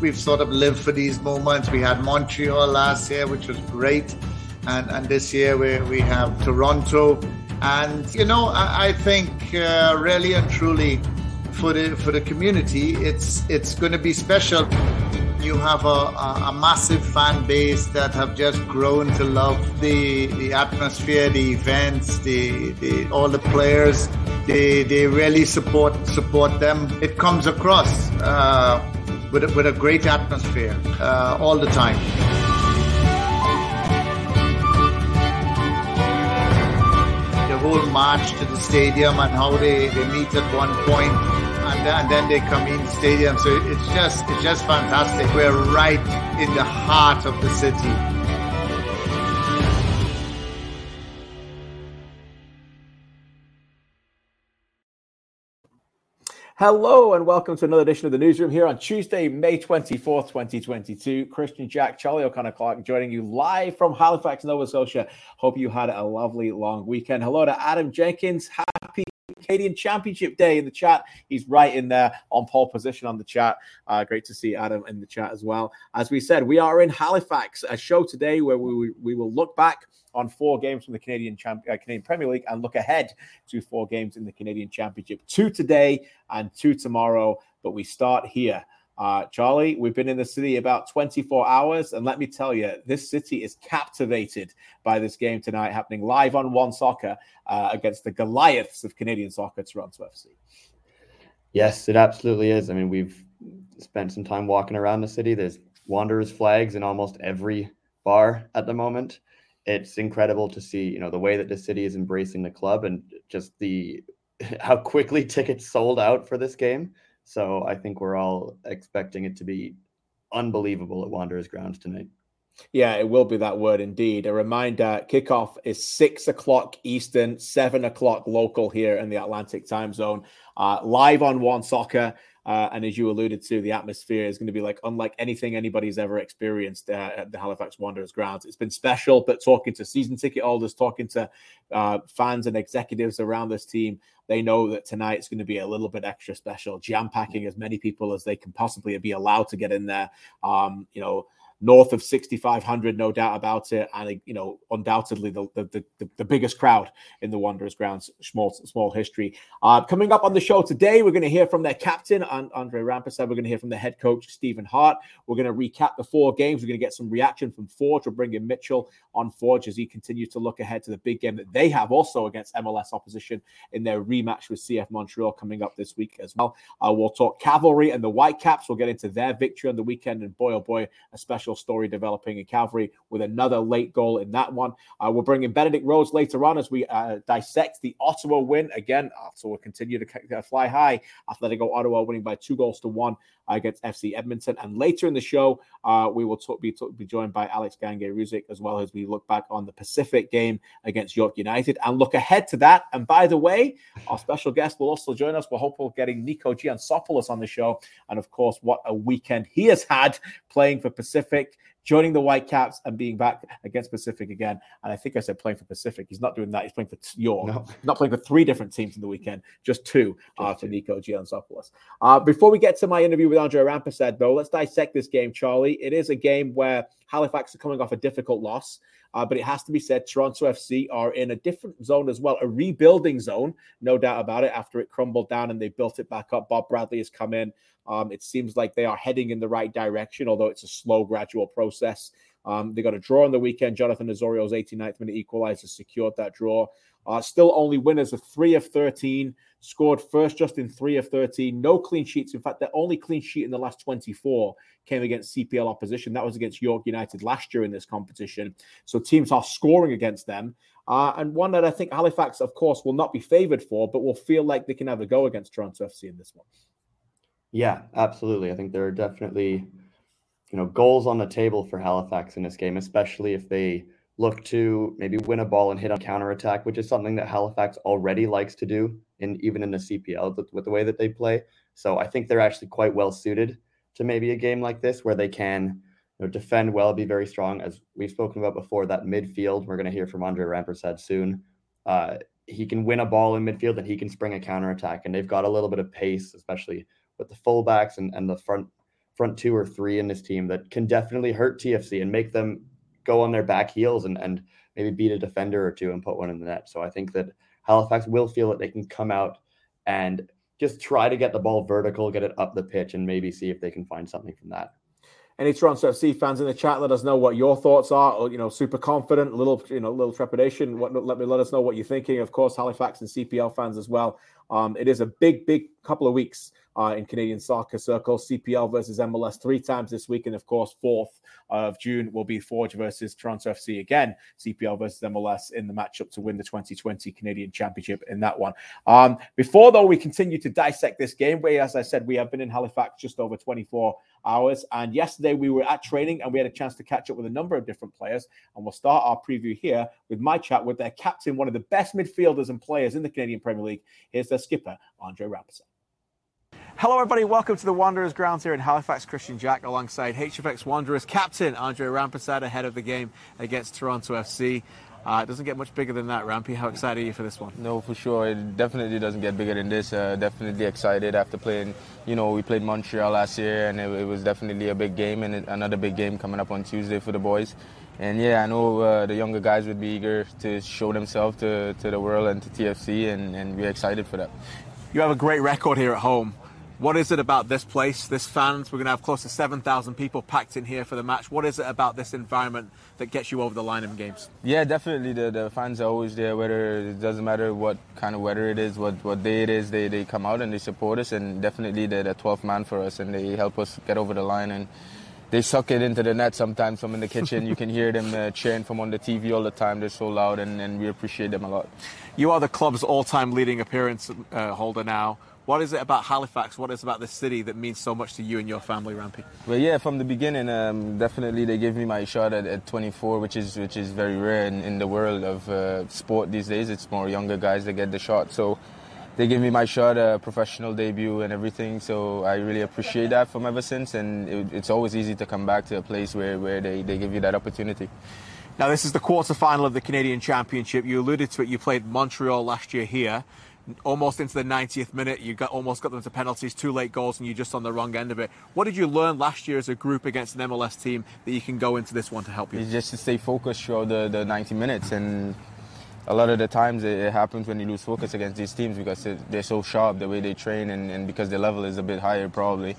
we've sort of lived for these moments. We had Montreal last year, which was great, and and this year we we have Toronto, and you know I, I think uh, really and truly for the for the community, it's it's going to be special. You have a, a, a, massive fan base that have just grown to love the the atmosphere, the events, the, the all the players. They they really support support them. It comes across uh, with a, with a great atmosphere uh, all the time. The whole march to the stadium and how they, they meet at one point and, and then they come in the stadium. So it's just it's just fantastic. We're right in the heart of the city. Hello and welcome to another edition of the newsroom here on Tuesday, May 24th, 2022. Christian Jack, Charlie O'Connor Clark joining you live from Halifax, Nova Scotia. Hope you had a lovely long weekend. Hello to Adam Jenkins. Happy Canadian Championship Day in the chat. He's right in there on pole position on the chat. Uh, great to see Adam in the chat as well. As we said, we are in Halifax, a show today where we, we will look back on four games from the Canadian Champ- uh, Canadian Premier League and look ahead to four games in the Canadian Championship. Two today and two tomorrow. But we start here uh, Charlie, we've been in the city about 24 hours, and let me tell you, this city is captivated by this game tonight, happening live on One Soccer uh, against the Goliaths of Canadian soccer, Toronto FC. Yes, it absolutely is. I mean, we've spent some time walking around the city. There's Wanderers flags in almost every bar at the moment. It's incredible to see, you know, the way that the city is embracing the club and just the how quickly tickets sold out for this game. So I think we're all expecting it to be unbelievable at Wanderers grounds tonight. Yeah, it will be that word indeed. A reminder kickoff is six o'clock Eastern, seven o'clock local here in the Atlantic time zone. Uh, live on One Soccer. Uh, and as you alluded to, the atmosphere is going to be like unlike anything anybody's ever experienced uh, at the Halifax Wanderers grounds. It's been special, but talking to season ticket holders, talking to uh, fans and executives around this team, they know that tonight is going to be a little bit extra special, jam packing as many people as they can possibly be allowed to get in there. Um, you know, north of 6,500, no doubt about it. And, you know, undoubtedly the, the, the, the biggest crowd in the Wanderers grounds, small, small history. Uh, coming up on the show today, we're going to hear from their captain, Andre Rampersad. We're going to hear from the head coach, Stephen Hart. We're going to recap the four games. We're going to get some reaction from Forge. We'll bring in Mitchell on Forge as he continues to look ahead to the big game that they have also against MLS opposition in their rematch with CF Montreal coming up this week as well. Uh, we'll talk Cavalry and the Whitecaps. We'll get into their victory on the weekend. And boy, oh boy, a special special story developing in Cavalry with another late goal in that one. Uh, we'll bring in Benedict Rhodes later on as we uh, dissect the Ottawa win. Again, Ottawa continue to fly high. Atletico Ottawa winning by two goals to one against FC Edmonton. And later in the show, uh, we will talk, be, talk, be joined by Alex Gangue-Ruzic as well as we look back on the Pacific game against York United and look ahead to that. And by the way, our special guest will also join us. We're hopeful getting Nico Giansopoulos on the show. And of course, what a weekend he has had playing for Pacific joining the Whitecaps and being back against Pacific again. And I think I said playing for Pacific. He's not doing that. He's playing for York. No. Not playing for three different teams in the weekend, just two uh, for Nico Giansopoulos. Uh, before we get to my interview with Andre Rampersad, though, let's dissect this game, Charlie. It is a game where Halifax are coming off a difficult loss. Uh, but it has to be said, Toronto FC are in a different zone as well, a rebuilding zone, no doubt about it. After it crumbled down and they built it back up, Bob Bradley has come in. Um, it seems like they are heading in the right direction, although it's a slow, gradual process. Um, they got a draw on the weekend. Jonathan Osorio's 89th minute equalizer secured that draw. Uh, still only winners of three of 13, scored first just in three of 13, no clean sheets. In fact, the only clean sheet in the last 24 came against CPL opposition. That was against York United last year in this competition. So teams are scoring against them. Uh, and one that I think Halifax, of course, will not be favored for, but will feel like they can have a go against Toronto FC in this one. Yeah, absolutely. I think there are definitely, you know, goals on the table for Halifax in this game, especially if they look to maybe win a ball and hit on counterattack, which is something that Halifax already likes to do, and even in the CPL with, with the way that they play. So I think they're actually quite well suited to maybe a game like this where they can you know, defend well, be very strong. As we've spoken about before, that midfield, we're going to hear from Andre Rampersad soon. Uh, he can win a ball in midfield and he can spring a counterattack. And they've got a little bit of pace, especially with the fullbacks and, and the front front two or three in this team that can definitely hurt TFC and make them go on their back heels and, and maybe beat a defender or two and put one in the net. So I think that Halifax will feel that they can come out and just try to get the ball vertical, get it up the pitch, and maybe see if they can find something from that. Any Toronto FC fans in the chat, let us know what your thoughts are. Or, you know, super confident, a little, you know, little trepidation. What, let me let us know what you're thinking. Of course, Halifax and CPL fans as well. Um, it is a big, big couple of weeks uh, in Canadian soccer circles. CPL versus MLS three times this week, and of course, fourth of June will be Forge versus Toronto FC again. CPL versus MLS in the matchup to win the 2020 Canadian Championship in that one. Um, before though, we continue to dissect this game. Where, as I said, we have been in Halifax just over 24 hours, and yesterday we were at training and we had a chance to catch up with a number of different players. And we'll start our preview here with my chat with their captain, one of the best midfielders and players in the Canadian Premier League. Here's their skipper, Andre Rampersad. Hello, everybody. Welcome to the Wanderers grounds here in Halifax. Christian Jack alongside HFX Wanderers captain Andre Rampersad ahead of the game against Toronto FC. Uh, it doesn't get much bigger than that, Rampy. How excited are you for this one? No, for sure. It definitely doesn't get bigger than this. Uh, definitely excited after playing. You know, we played Montreal last year, and it, it was definitely a big game, and it, another big game coming up on Tuesday for the boys. And yeah, I know uh, the younger guys would be eager to show themselves to, to the world and to TFC, and, and we're excited for that. You have a great record here at home. What is it about this place, this fans? We're going to have close to 7,000 people packed in here for the match. What is it about this environment that gets you over the line in games? Yeah, definitely. The, the fans are always there, whether it doesn't matter what kind of weather it is, what, what day it is, they, they come out and they support us. And definitely they're the 12th man for us and they help us get over the line. And they suck it into the net sometimes from in the kitchen. you can hear them uh, cheering from on the TV all the time. They're so loud and, and we appreciate them a lot. You are the club's all time leading appearance uh, holder now. What is it about Halifax? What is it about this city that means so much to you and your family, Rampy? Well, yeah, from the beginning, um, definitely they gave me my shot at, at 24, which is which is very rare in, in the world of uh, sport these days. It's more younger guys that get the shot. So they gave me my shot, a professional debut, and everything. So I really appreciate that from ever since. And it, it's always easy to come back to a place where, where they, they give you that opportunity. Now, this is the quarter final of the Canadian Championship. You alluded to it. You played Montreal last year here almost into the 90th minute. You got almost got them to penalties, two late goals, and you're just on the wrong end of it. What did you learn last year as a group against an MLS team that you can go into this one to help you? It's just to stay focused throughout the, the 90 minutes. And a lot of the times it, it happens when you lose focus against these teams because they're so sharp, the way they train, and, and because their level is a bit higher probably.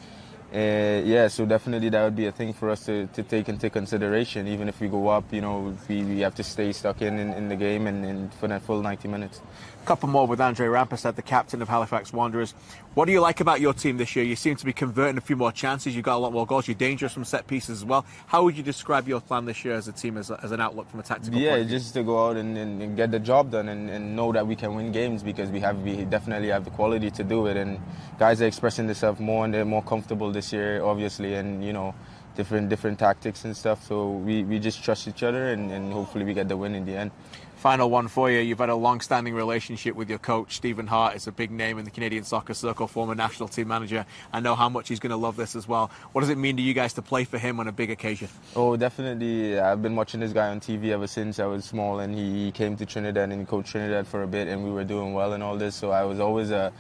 Uh, yeah, so definitely that would be a thing for us to, to take into consideration. Even if we go up, you know, we, we have to stay stuck in, in, in the game and, and for that full 90 minutes. Couple more with Andre Rampersad, the captain of Halifax Wanderers. What do you like about your team this year? You seem to be converting a few more chances. You've got a lot more goals. You're dangerous from set pieces as well. How would you describe your plan this year as a team, as, a, as an outlook from a tactical point? yeah, just to go out and, and, and, get the job done and, and know that we can win games because we have we definitely have the quality to do it. And guys are expressing themselves more and they're more comfortable this year, obviously. And, you know, different different tactics and stuff. So we, we just trust each other and, and hopefully we get the win in the end. Final one for you. You've had a long-standing relationship with your coach, Stephen Hart. It's a big name in the Canadian soccer circle, former national team manager. I know how much he's going to love this as well. What does it mean to you guys to play for him on a big occasion? Oh, definitely. I've been watching this guy on TV ever since I was small, and he came to Trinidad and coached Trinidad for a bit, and we were doing well and all this. So I was always uh,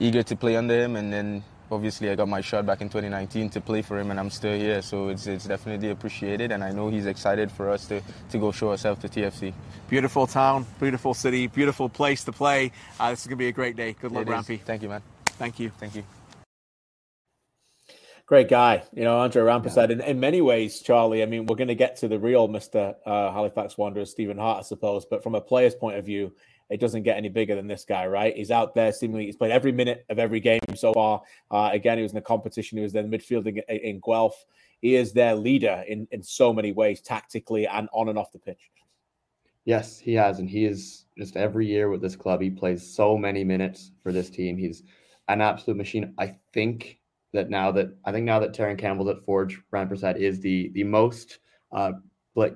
eager to play under him, and then obviously I got my shot back in 2019 to play for him, and I'm still here. So it's, it's definitely appreciated, and I know he's excited for us to, to go show ourselves to TFC. Beautiful town, beautiful city, beautiful place to play. Uh, this is going to be a great day. Good luck, Rampy. Thank you, man. Thank you. Thank you. Great guy, you know, Andre Rampersad. Yeah. In, in many ways, Charlie, I mean, we're going to get to the real Mr. Uh, Halifax Wanderers, Stephen Hart, I suppose. But from a player's point of view, it doesn't get any bigger than this guy, right? He's out there seemingly, he's played every minute of every game so far. Uh, again, he was in the competition, he was then midfielding in, in Guelph. He is their leader in, in so many ways, tactically and on and off the pitch. Yes, he has. And he is just every year with this club, he plays so many minutes for this team. He's an absolute machine. I think that now that I think now that Terran Campbell at Forge Rampersad is the the most uh,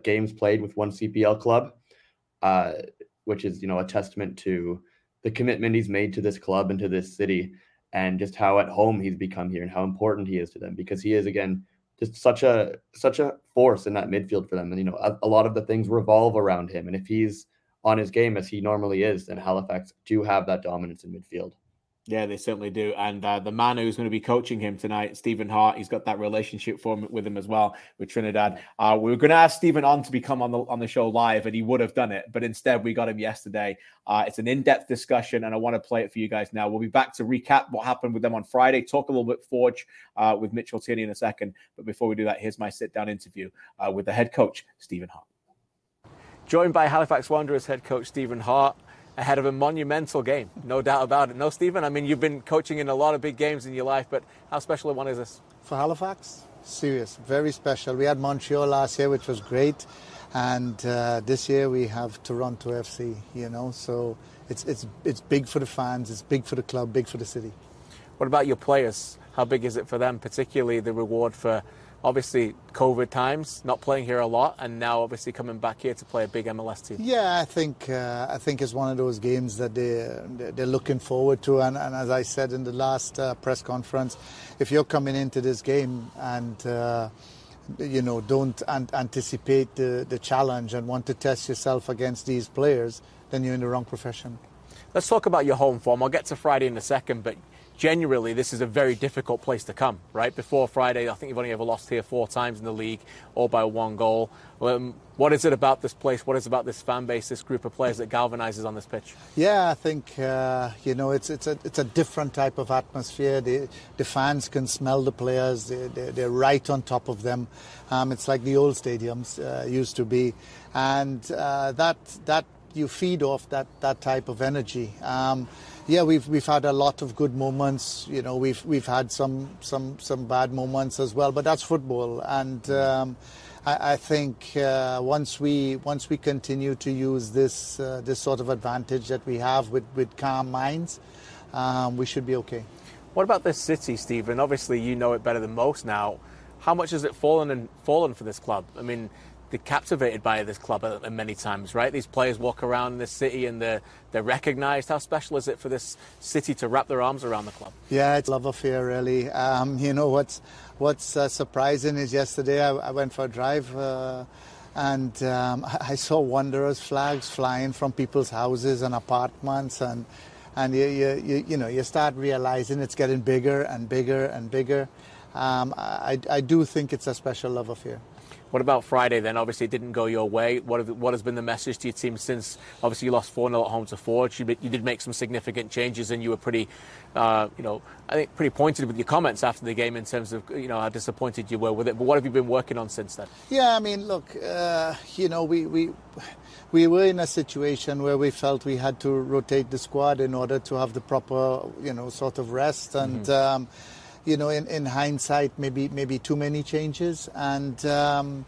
games played with one CPL club. Uh, which is you know a testament to the commitment he's made to this club and to this city and just how at home he's become here and how important he is to them because he is again just such a such a force in that midfield for them. And you know a, a lot of the things revolve around him. And if he's on his game as he normally is then Halifax do have that dominance in midfield Yeah, they certainly do. And uh, the man who's going to be coaching him tonight, Stephen Hart, he's got that relationship for him, with him as well with Trinidad. Uh, we were going to ask Stephen on to become on the on the show live, and he would have done it, but instead we got him yesterday. Uh, it's an in-depth discussion, and I want to play it for you guys now. We'll be back to recap what happened with them on Friday, talk a little bit Forge uh, with Mitchell Tierney in a second. But before we do that, here's my sit-down interview uh, with the head coach Stephen Hart. Joined by Halifax Wanderers head coach Stephen Hart ahead of a monumental game, no doubt about it. No, Stephen, I mean, you've been coaching in a lot of big games in your life, but how special a one is this? For Halifax? Serious, very special. We had Montreal last year, which was great, and uh, this year we have Toronto FC, you know, so it's, it's, it's big for the fans, it's big for the club, big for the city. What about your players? How big is it for them, particularly the reward for obviously COVID times, not playing here a lot, and now obviously coming back here to play a big MLS team. Yeah, I think uh, I think it's one of those games that they they're looking forward to, and, and as I said in the last uh, press conference, if you're coming into this game and uh, you know don't an- anticipate the, the challenge and want to test yourself against these players, then you're in the wrong profession. Let's talk about your home form. I'll get to Friday in a second, but generally this is a very difficult place to come, right? Before Friday, I think you've only ever lost here four times in the league, all by one goal. Um, what is it about this place? What is it about this fan base, this group of players that galvanizes on this pitch? Yeah, I think uh, you know it's it's a it's a different type of atmosphere. The the fans can smell the players. They, they, they're right on top of them. Um, it's like the old stadiums uh, used to be, and uh, that that you feed off that that type of energy. Um, yeah, we've we've had a lot of good moments. You know, we've we've had some some some bad moments as well. But that's football, and um, I, I, think uh, once we once we continue to use this uh, this sort of advantage that we have with with calm minds, um, we should be okay. What about this city, Stephen? Obviously, you know it better than most now. How much has it fallen and fallen for this club? I mean, they're captivated by this club many times, right? These players walk around this city and they're, they're recognised. How special is it for this city to wrap their arms around the club? Yeah, it's love affair, really. Um, you know, what's, what's uh, surprising is yesterday I, I, went for a drive uh, and um, I saw Wanderers flags flying from people's houses and apartments and, and you, you, you, know, you start realising it's getting bigger and bigger and bigger. Um, I, I do think it's a special love affair. What about Friday then? Obviously, it didn't go your way. What, have, what has been the message to your team since obviously you lost 4 0 at home to Forge? You, you, did make some significant changes and you were pretty, uh, you know, I think pretty pointed with your comments after the game in terms of, you know, how disappointed you were with it. But what have you been working on since then? Yeah, I mean, look, uh, you know, we, we, we were in a situation where we felt we had to rotate the squad in order to have the proper, you know, sort of rest. And, mm-hmm. um, you know, in, in hindsight, maybe maybe too many changes, and um,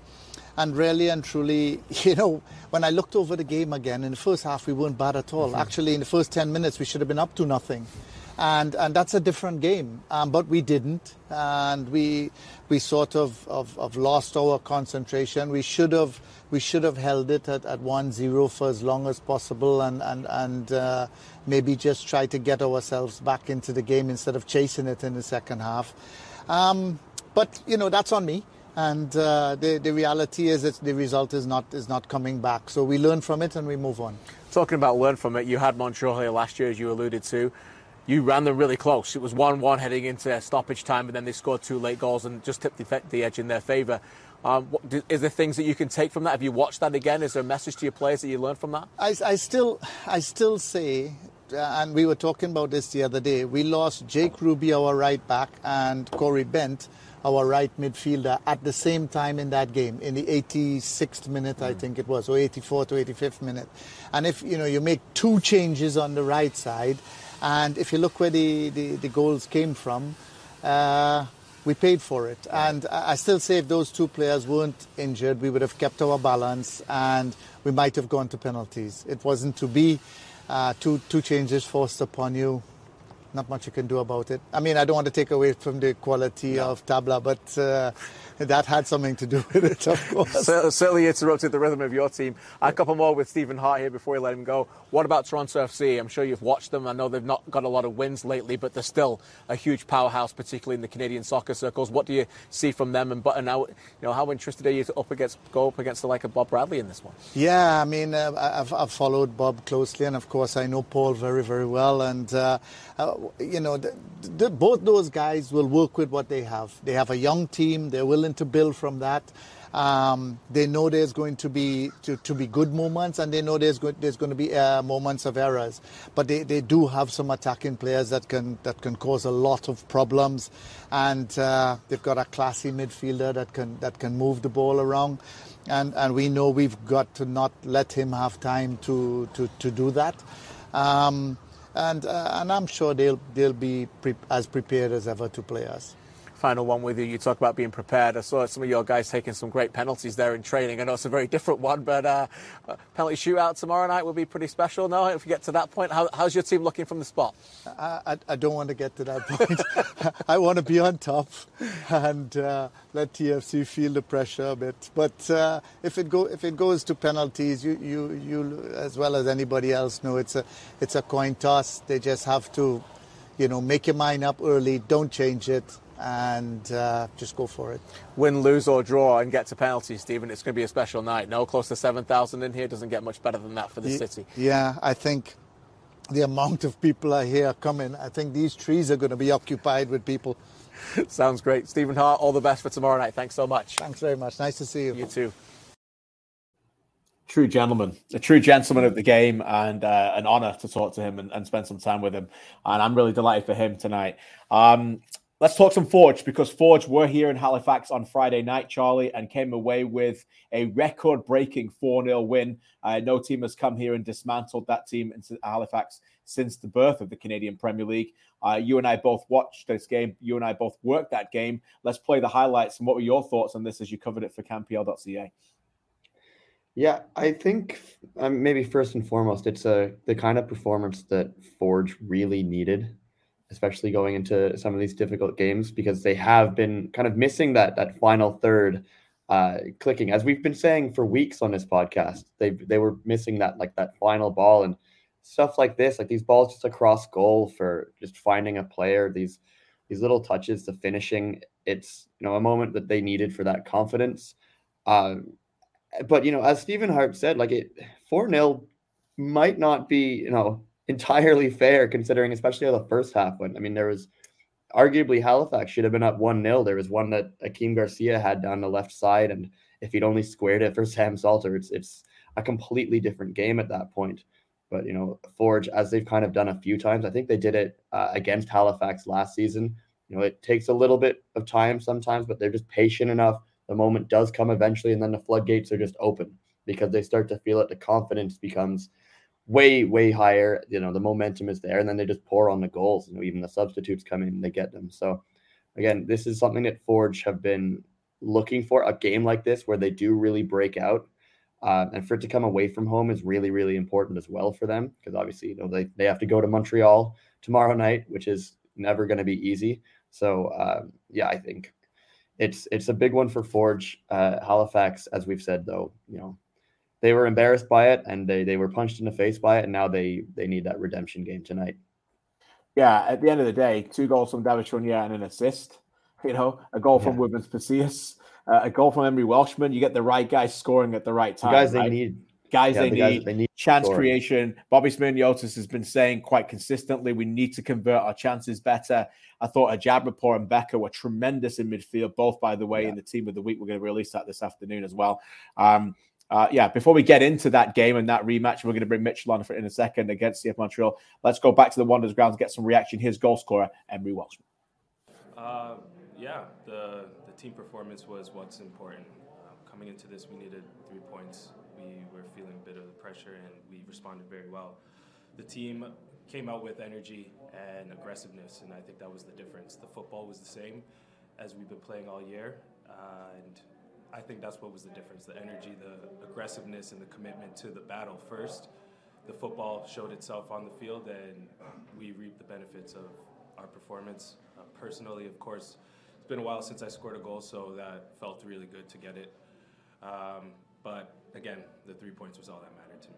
and really and truly, you know, when I looked over the game again in the first half, we weren't bad at all. Mm-hmm. Actually, in the first ten minutes, we should have been up to nothing, and and that's a different game. Um, but we didn't, and we we sort of, of, of lost our concentration. We should have we should have held it at, at 1-0 for as long as possible and, and, and uh, maybe just try to get ourselves back into the game instead of chasing it in the second half. Um, but, you know, that's on me. And uh, the, the reality is that the result is not, is not coming back. So we learn from it and we move on. Talking about learn from it, you had Montreal here last year, as you alluded to you ran them really close. It was 1 1 heading into stoppage time, and then they scored two late goals and just tipped the, the edge in their favour. Um, what, is there things that you can take from that? Have you watched that again? Is there a message to your players that you learned from that? I, I still, I still say, uh, and we were talking about this the other day. We lost Jake Ruby, our right back, and Corey Bent, our right midfielder, at the same time in that game, in the 86th minute, mm. I think it was, or 84th to 85th minute. And if you know you make two changes on the right side, and if you look where the, the, the goals came from. Uh, we paid for it. And I still say if those two players weren't injured, we would have kept our balance and we might have gone to penalties. It wasn't to be. Uh, two, two changes forced upon you. Not much you can do about it. I mean, I don't want to take away from the quality no. of Tabla, but uh, that had something to do with it, of course. Certainly interrupted the rhythm of your team. A couple more with Stephen Hart here before we let him go. What about Toronto FC? I'm sure you've watched them. I know they've not got a lot of wins lately, but they're still a huge powerhouse, particularly in the Canadian soccer circles. What do you see from them? And, and now, you know, how interested are you to up against go up against the like of Bob Bradley in this one? Yeah, I mean, uh, I've, I've, followed Bob closely, and of course, I know Paul very, very well. And uh, uh, you know, the, the, both those guys will work with what they have. They have a young team. They're willing to build from that. Um, they know there's going to be to, to be good moments, and they know there's go, there's going to be uh, moments of errors. But they, they do have some attacking players that can that can cause a lot of problems, and uh, they've got a classy midfielder that can that can move the ball around, and and we know we've got to not let him have time to to, to do that. Um, and uh, and I'm sure they'll they'll be pre- as prepared as ever to play us final one with you. You talk about being prepared. I saw some of your guys taking some great penalties there in training. I know it's a very different one, but uh, penalty shootout tomorrow night will be pretty special. Now, if we get to that point, how, how's your team looking from the spot? I, I, I don't want to get to that point. I want to be on top and uh, let TFC feel the pressure a bit. But uh, if it go if it goes to penalties, you, you you as well as anybody else know it's a it's a coin toss. They just have to, you know, make your mind up early. Don't change it and uh, just go for it. Win, lose, or draw, and get to penalties, Stephen. It's going to be a special night. No, close to 7,000 in here doesn't get much better than that for the city. Yeah, I think the amount of people are here coming, I think these trees are going to be occupied with people. Sounds great. Stephen Hart, all the best for tomorrow night. Thanks so much. Thanks very much. Nice to see you. You too. True gentleman, a true gentleman of the game, and uh, an honour to talk to him and, and, spend some time with him. And I'm really delighted for him tonight. Um, Let's talk some Forge because Forge were here in Halifax on Friday night, Charlie, and came away with a record breaking 4 0 win. Uh, no team has come here and dismantled that team in Halifax since the birth of the Canadian Premier League. Uh, you and I both watched this game. You and I both worked that game. Let's play the highlights. And what were your thoughts on this as you covered it for CanPL.ca? Yeah, I think um, maybe first and foremost, it's a the kind of performance that Forge really needed especially going into some of these difficult games because they have been kind of missing that that final third uh, clicking. As we've been saying for weeks on this podcast they they were missing that like that final ball and stuff like this. Like these balls just across goal for just finding a player these these little touches the finishing it's you know a moment that they needed for that confidence. Uh, but you know as Stephen Hart said like it 4-0 might not be you know entirely fair considering, especially how the first half went. I mean, there was arguably Halifax should have been up 1 0. There was one that Akeem Garcia had down the left side. And if he'd only squared it for Sam Salter, it's, it's a completely different game at that point. But, you know, Forge, as they've kind of done a few times, I think they did it uh, against Halifax last season. You know, it takes a little bit of time sometimes, but they're just patient enough. The moment does come eventually, and then the floodgates are just open because they start to feel it. The confidence becomes way way higher. You know the momentum is there, and then they just pour on the goals. You know even the substitutes come in, they get them. So again, this is something that Forge have been looking for a game like this where they do really break out. Uh, and for it to come away from home is really, really important as well for them because obviously, you know, they, they have to go to Montreal tomorrow night, which is never going to be easy. So, uh, yeah, I think it's it's a big one for Forge. Uh, Halifax, as we've said, though, you know, they were embarrassed by it and they they were punched in the face by it, and now they they need that redemption game tonight. Yeah, at the end of the day, two goals from David Choinière and an assist. You know, a goal from yeah. Woobens Pacius, uh, a goal from Emery Welshman. You get the right guys scoring at the right time. The guys right? they need. Guys, yeah, they, the need, guys they need chance scoring. creation. Bobby Smyrniotis has been saying quite consistently we need to convert our chances better. I thought Hojabrpour and Bekker were tremendous in midfield, both by the way, yeah. in the team of the week. We're going to release that this afternoon as well. Um, uh, yeah, before we get into that game and that rematch, we're going to bring Mitchell on for in a second against CF Montreal. Let's go back to the Wanderers grounds, get some reaction. His goal scorer, Emery Welshman. Uh, yeah, the, the team performance was what's important. Uh, coming into this, we needed three points. We were feeling a bit of the pressure, and we responded very well. The team came out with energy and aggressiveness, and I think that was the difference. The football was the same as we've been playing all year, uh, and I think that's what was the difference the energy, the aggressiveness, and the commitment to the battle first. The football showed itself on the field, and we reaped the benefits of our performance. Uh, personally, of course, it's been a while since I scored a goal, so that felt really good to get it. Um, but again, the three points was all that mattered to me.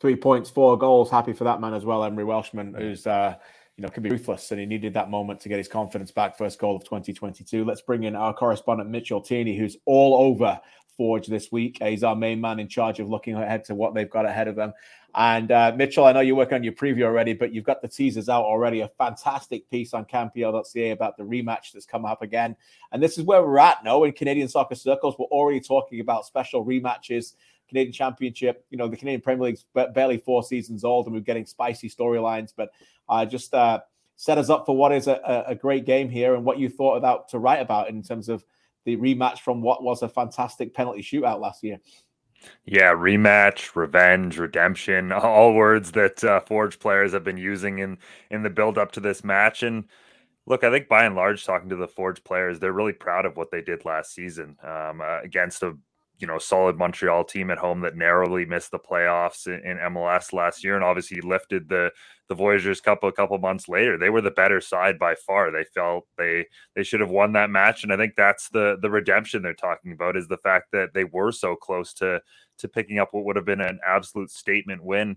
Three points, four goals. Happy for that man as well, Emery Welshman, who's uh, you know, can be ruthless, and he needed that moment to get his confidence back. First goal of 2022. Let's bring in our correspondent Mitchell Tierney, who's all over Forge this week. He's our main man in charge of looking ahead to what they've got ahead of them. And uh, Mitchell, I know you're working on your preview already, but you've got the teasers out already. A fantastic piece on CanPL.ca about the rematch that's come up again. And this is where we're at now in Canadian soccer circles. We're already talking about special rematches. Canadian Championship. You know, the Canadian Premier League's barely four seasons old, and we're getting spicy storylines. But uh, just uh, set us up for what is a, a, great game here, and what you thought about to write about in terms of the rematch from what was a fantastic penalty shootout last year. Yeah, rematch, revenge, redemption, all words that uh, Forge players have been using in in the build up to this match. And look, I think by and large, talking to the Forge players, they're really proud of what they did last season um, uh, against a you know solid Montreal team at home that narrowly missed the playoffs in, in, MLS last year, and obviously lifted the the Voyageurs Cup a couple months later. They were the better side by far. They felt they they should have won that match, and I think that's the the redemption they're talking about is the fact that they were so close to to picking up what would have been an absolute statement win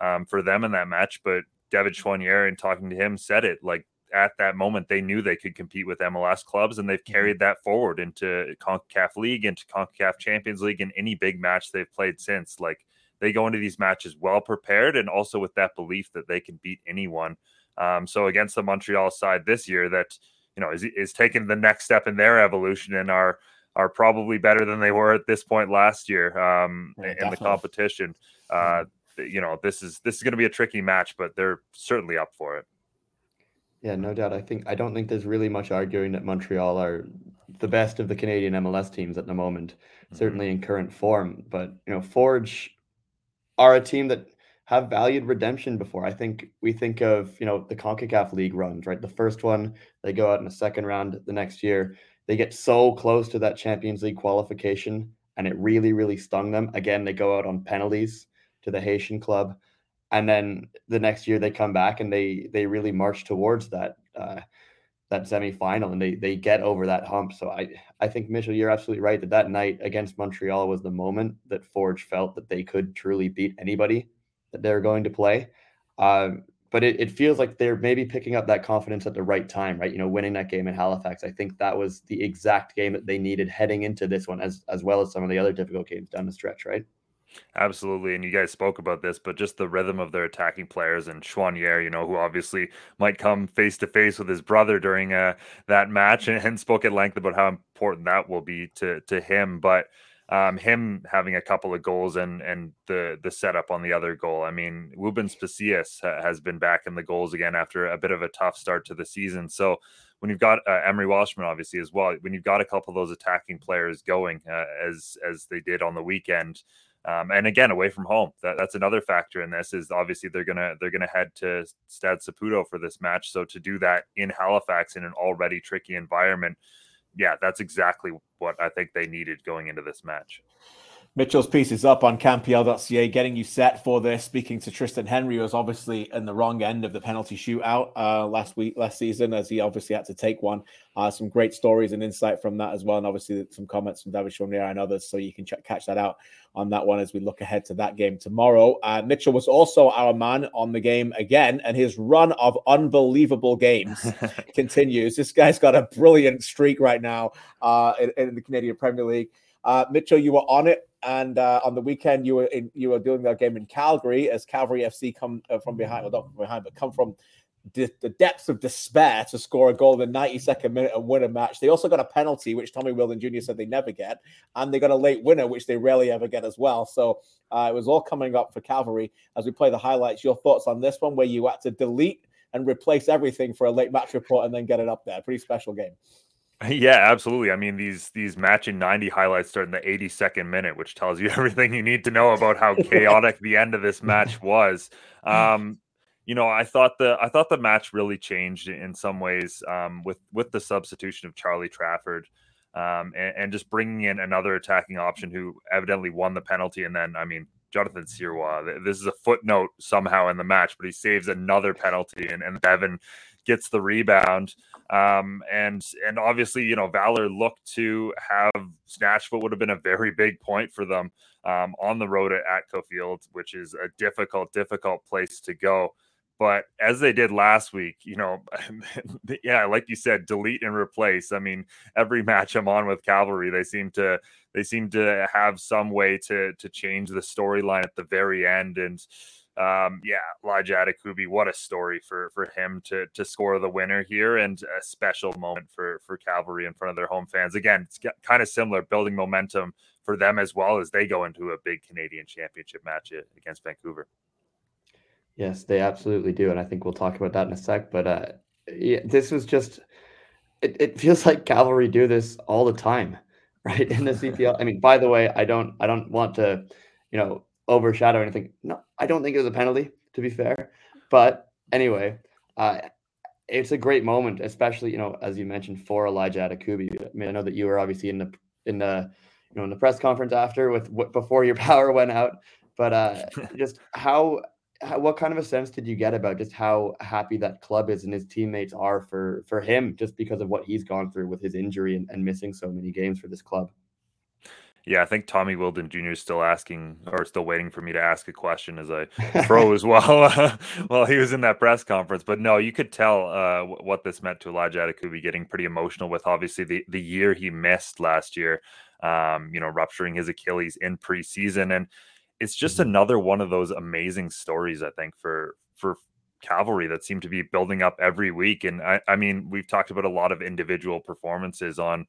um, for them in that match. But David Choinière, in talking to him, said it like at that moment they knew they could compete with MLS clubs, and they've mm-hmm. carried that forward into CONCACAF League, into CONCACAF Champions League, and any big match they've played since. Like they go into these matches well prepared, and also with that belief that they can beat anyone. Um, so against the Montreal side this year, that you know is is taking the next step in their evolution and are are probably better than they were at this point last year um, yeah, in definitely. the competition. Uh, mm-hmm. You know, this is this is going to be a tricky match, but they're certainly up for it. Yeah, no doubt. I think I don't think there's really much arguing that Montreal are the best of the Canadian MLS teams at the moment, mm-hmm. certainly in current form. But you know, Forge are a team that have valued redemption before. I think we think of you know the Concacaf League runs, right? The first one they go out in the second round. The next year they get so close to that Champions League qualification, and it really, really stung them. Again, they go out on penalties to the Haitian club and then the next year they come back and they they really march towards that uh, that semifinal and they they get over that hump. So I I think Mitchell, you're absolutely right that that night against Montreal was the moment that Forge felt that they could truly beat anybody that they're going to play. Um, but it, it feels like they're maybe picking up that confidence at the right time, right? You know, winning that game in Halifax. I think that was the exact game that they needed heading into this one, as as well as some of the other difficult games down the stretch, right? Absolutely. And you guys spoke about this, but just the rhythm of their attacking players and Choinière, you know, who obviously might come face to face with his brother during uh, that match and, and, spoke at length about how important that will be to to him. But um, him having a couple of goals and and the the setup on the other goal. I mean, Woobens Pacius has been back in the goals again after a bit of a tough start to the season. So when you've got uh, Emery Welshman, obviously as well, when you've got a couple of those attacking players going uh, as as they did on the weekend, um, and again, away from home, that, that's another factor in this. Is obviously they're gonna they're gonna head to Stade Saputo for this match. So to do that in Halifax in an already tricky environment, yeah, that's exactly what I think they needed going into this match. Mitchell's piece is up on CanPL.ca, getting you set for this. Speaking to Triston Henry, who was obviously in the wrong end of the penalty shootout uh, last week, last season, as he obviously had to take one. Uh, some great stories and insight from that as well, and obviously some comments from David Choinière and others. So you can check, catch that out on that one as we look ahead to that game tomorrow. Uh, Mitchell was also our man on the game again, and his run of unbelievable games continues. This guy's got a brilliant streak right now uh, in, in the Canadian Premier League. Uh, Mitchell, you were on it, and uh, on the weekend you were in, you were doing that game in Calgary as Cavalry FC come uh, from behind, well not from behind, but come from the, the depths of despair to score a goal in the 92nd minute and win a match. They also got a penalty, which Tommy Wheeldon Jr. said they never get, and they got a late winner, which they rarely ever get as well. So uh, it was all coming up for Cavalry as we play the highlights. Your thoughts on this one, where you had to delete and replace everything for a late match report and then get it up there? Pretty special game. Yeah, absolutely. I mean, these these match in 90 highlights start in the 82nd minute, which tells you everything you need to know about how chaotic the end of this match was. Um, you know, I thought the I thought the match really changed in some ways um, with with the substitution of Charlie Trafford um, and, and, just bringing in another attacking option who evidently won the penalty, and then I mean. Jonathan Sirois. This is a footnote somehow in the match, but he saves another penalty, and, and Bevan gets the rebound. Um, and and obviously, you know, Valor looked to have snatched what would have been a very big point for them um, on the road at Atco Field, which is a difficult, difficult place to go. But as they did last week, you know, yeah, like you said, delete and replace. I mean, every match I'm on with Cavalry, they seem to they seem to have some way to to change the storyline at the very end. And um, yeah, Elijah Adekugbe, what a story for for him to to score the winner here, and a special moment for for Cavalry in front of their home fans. Again, it's kind of similar, building momentum for them as well as they go into a big Canadian Championship match against Vancouver. Yes, they absolutely do, and I think we'll talk about that in a sec. But uh, yeah, this was just. It, it feels like Cavalry do this all the time, right? In the CPL. I mean, by the way, I don't I don't want to, you know, overshadow anything. No, I don't think it was a penalty, to be fair. But anyway, uh, it's a great moment, especially you know, as you mentioned, for Elijah Adekugbe. I mean, I know that you were obviously in the in the you know in the press conference after with before your power went out, but uh, just how how, what kind of a sense did you get about just how happy that club is and his teammates are for for him just because of what he's gone through with his injury and, and missing so many games for this club? Yeah, I think Tommy Wheeldon Jr. is still asking or still waiting for me to ask a question as I froze while while he was in that press conference. But no, you could tell uh, what this meant to Elijah Adekugbe getting pretty emotional with obviously the the year he missed last year, um, you know, rupturing his Achilles in preseason and it's just mm-hmm. another one of those amazing stories, I think, for for cavalry that seem to be building up every week. And I, I mean, we've talked about a lot of individual performances on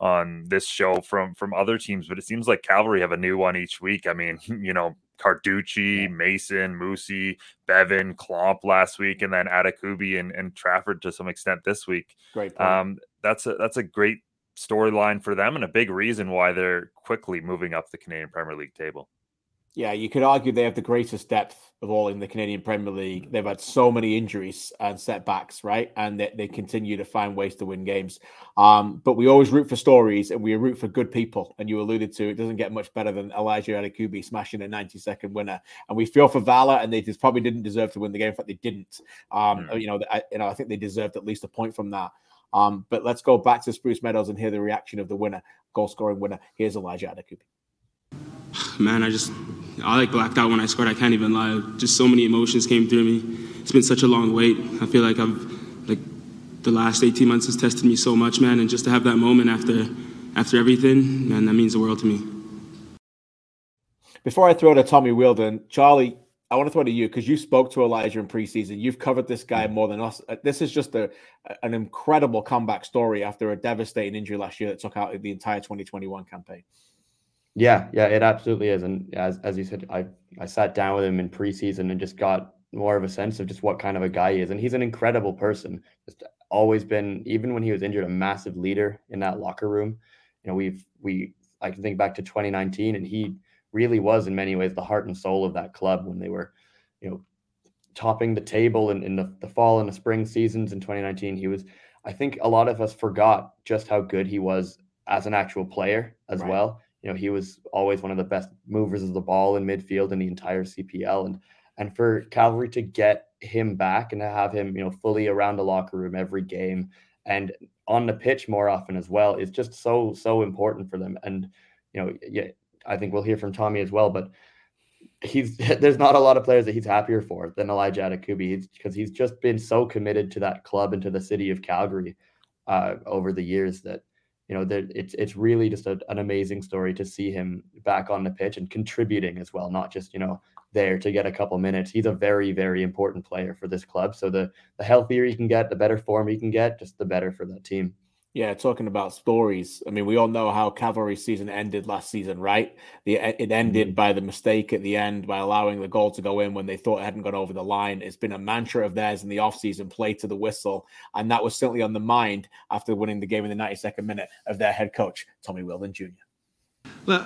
on this show from from other teams, but it seems like cavalry have a new one each week. I mean, you know, Carducci, Mason, Musse, Bevan, Klomp last week, and then Adekugbe and, and Trafford to some extent this week. Great. Point. Um, that's a that's a great storyline for them and a big reason why they're quickly moving up the Canadian Premier League table. Yeah, you could argue they have the greatest depth of all in the Canadian Premier League. They've had so many injuries and setbacks, right? And they, they continue to find ways to win games. Um, but we always root for stories and we root for good people. And you alluded to it doesn't get much better than Elijah Adekugbe smashing a 90 second winner. And we feel for Valour, and they just probably didn't deserve to win the game. In fact, they didn't. Um, mm. You know, I, you know, I think they deserved at least a point from that. Um, but let's go back to Spruce Meadows and hear the reaction of the winner, goal scoring winner. Here's Elijah Adekugbe. Man, I just I like blacked out when I scored. I can't even lie. Just so many emotions came through me. It's been such a long wait. I feel like I've like the last 18 months has tested me so much, man. And just to have that moment after after everything, man, that means the world to me. Before I throw it to Tommy Wheeldon, Charlie, I want to throw it to you because you spoke to Elijah in preseason. You've covered this guy more than us. Uh, this is just a an incredible comeback story after a devastating injury last year that took out the entire 2021 campaign. Yeah, yeah, it absolutely is. And as as you said, I I sat down with him in preseason and just got more of a sense of just what kind of a guy he is. And he's an incredible person. Just always been, even when he was injured, a massive leader in that locker room. You know, we've we I can think back to 2019, and he really was in many ways the heart and soul of that club when they were, you know, topping the table in, in the, the fall and the spring seasons in 2019. He was, I think a lot of us forgot just how good he was as an actual player as right. well you know, he was always one of the best movers of the ball in midfield in the entire CPL. And and for Cavalry to get him back and to have him, you know, fully around the locker room every game and on the pitch more often as well is just so so important for them. And you know, yeah, I think we'll hear from Tommy as well, but he's there's not a lot of players that he's happier for than Elijah Adekugbe because he's just been so committed to that club and to the city of Calgary uh, over the years that you know, it's it's really just a, an amazing story to see him back on the pitch and contributing as well, not just you know there to get a couple minutes. He's a very very important player for this club. So the the healthier he can get, the better form he can get, just the better for that team. Yeah, talking about stories. I mean, we all know how Cavalry season ended last season, right? The, it ended mm-hmm. by the mistake at the end by allowing the goal to go in when they thought it hadn't gone over the line. It's been a mantra of theirs in the offseason, play to the whistle. And that was certainly on the mind after winning the game in the 92nd minute of their head coach, Tommy Wheeldon Jr. Well,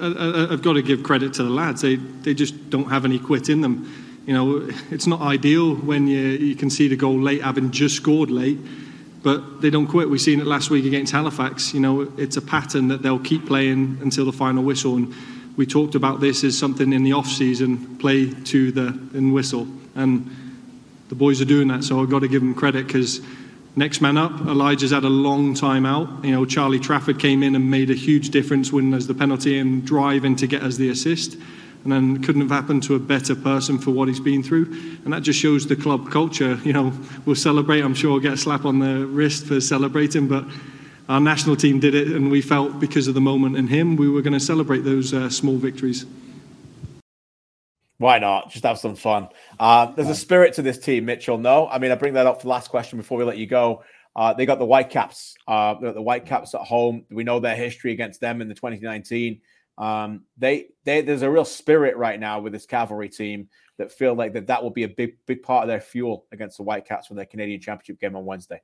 I, have got to give credit to the lads. They, they just don't have any quit in them. You know, it's not ideal when you, you can see the goal late, having just scored late but they don't quit. We've seen it last week against Halifax. You know, it's a pattern that they'll keep playing until the final whistle. And we talked about this as something in the off season, play to the and whistle. And the boys are doing that, so I've got to give them credit because next man up, Elijah's had a long time out. You know, Charlie Trafford came in and made a huge difference, winning us the penalty and driving to get us the assist. And couldn't have happened to a better person for what he's been through. And that just shows the club culture. You know, we'll celebrate. I'm sure we'll get a slap on the wrist for celebrating, but our national team did it, and we felt because of the moment in him, we were going to celebrate those uh, small victories. Why not? Just have some fun. Uh, there's a spirit to this team, Mitchell. No, I mean I bring that up for the last question before we let you go. Uh, they got the Whitecaps. Uh, the Whitecaps at home. We know their history against them in the 2019. Um, they, they, there's a real spirit right now with this cavalry team that feel like that that will be a big, big part of their fuel against the Whitecaps for their Canadian Championship game on Wednesday.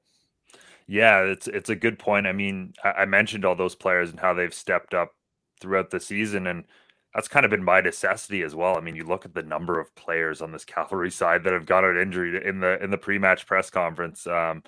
Yeah, it's it's a good point. I mean, I, mentioned all those players and how they've stepped up throughout the season, and that's kind of been my necessity as well. I mean, you look at the number of players on this cavalry side that have got an injury in the in the pre-match press conference. Um,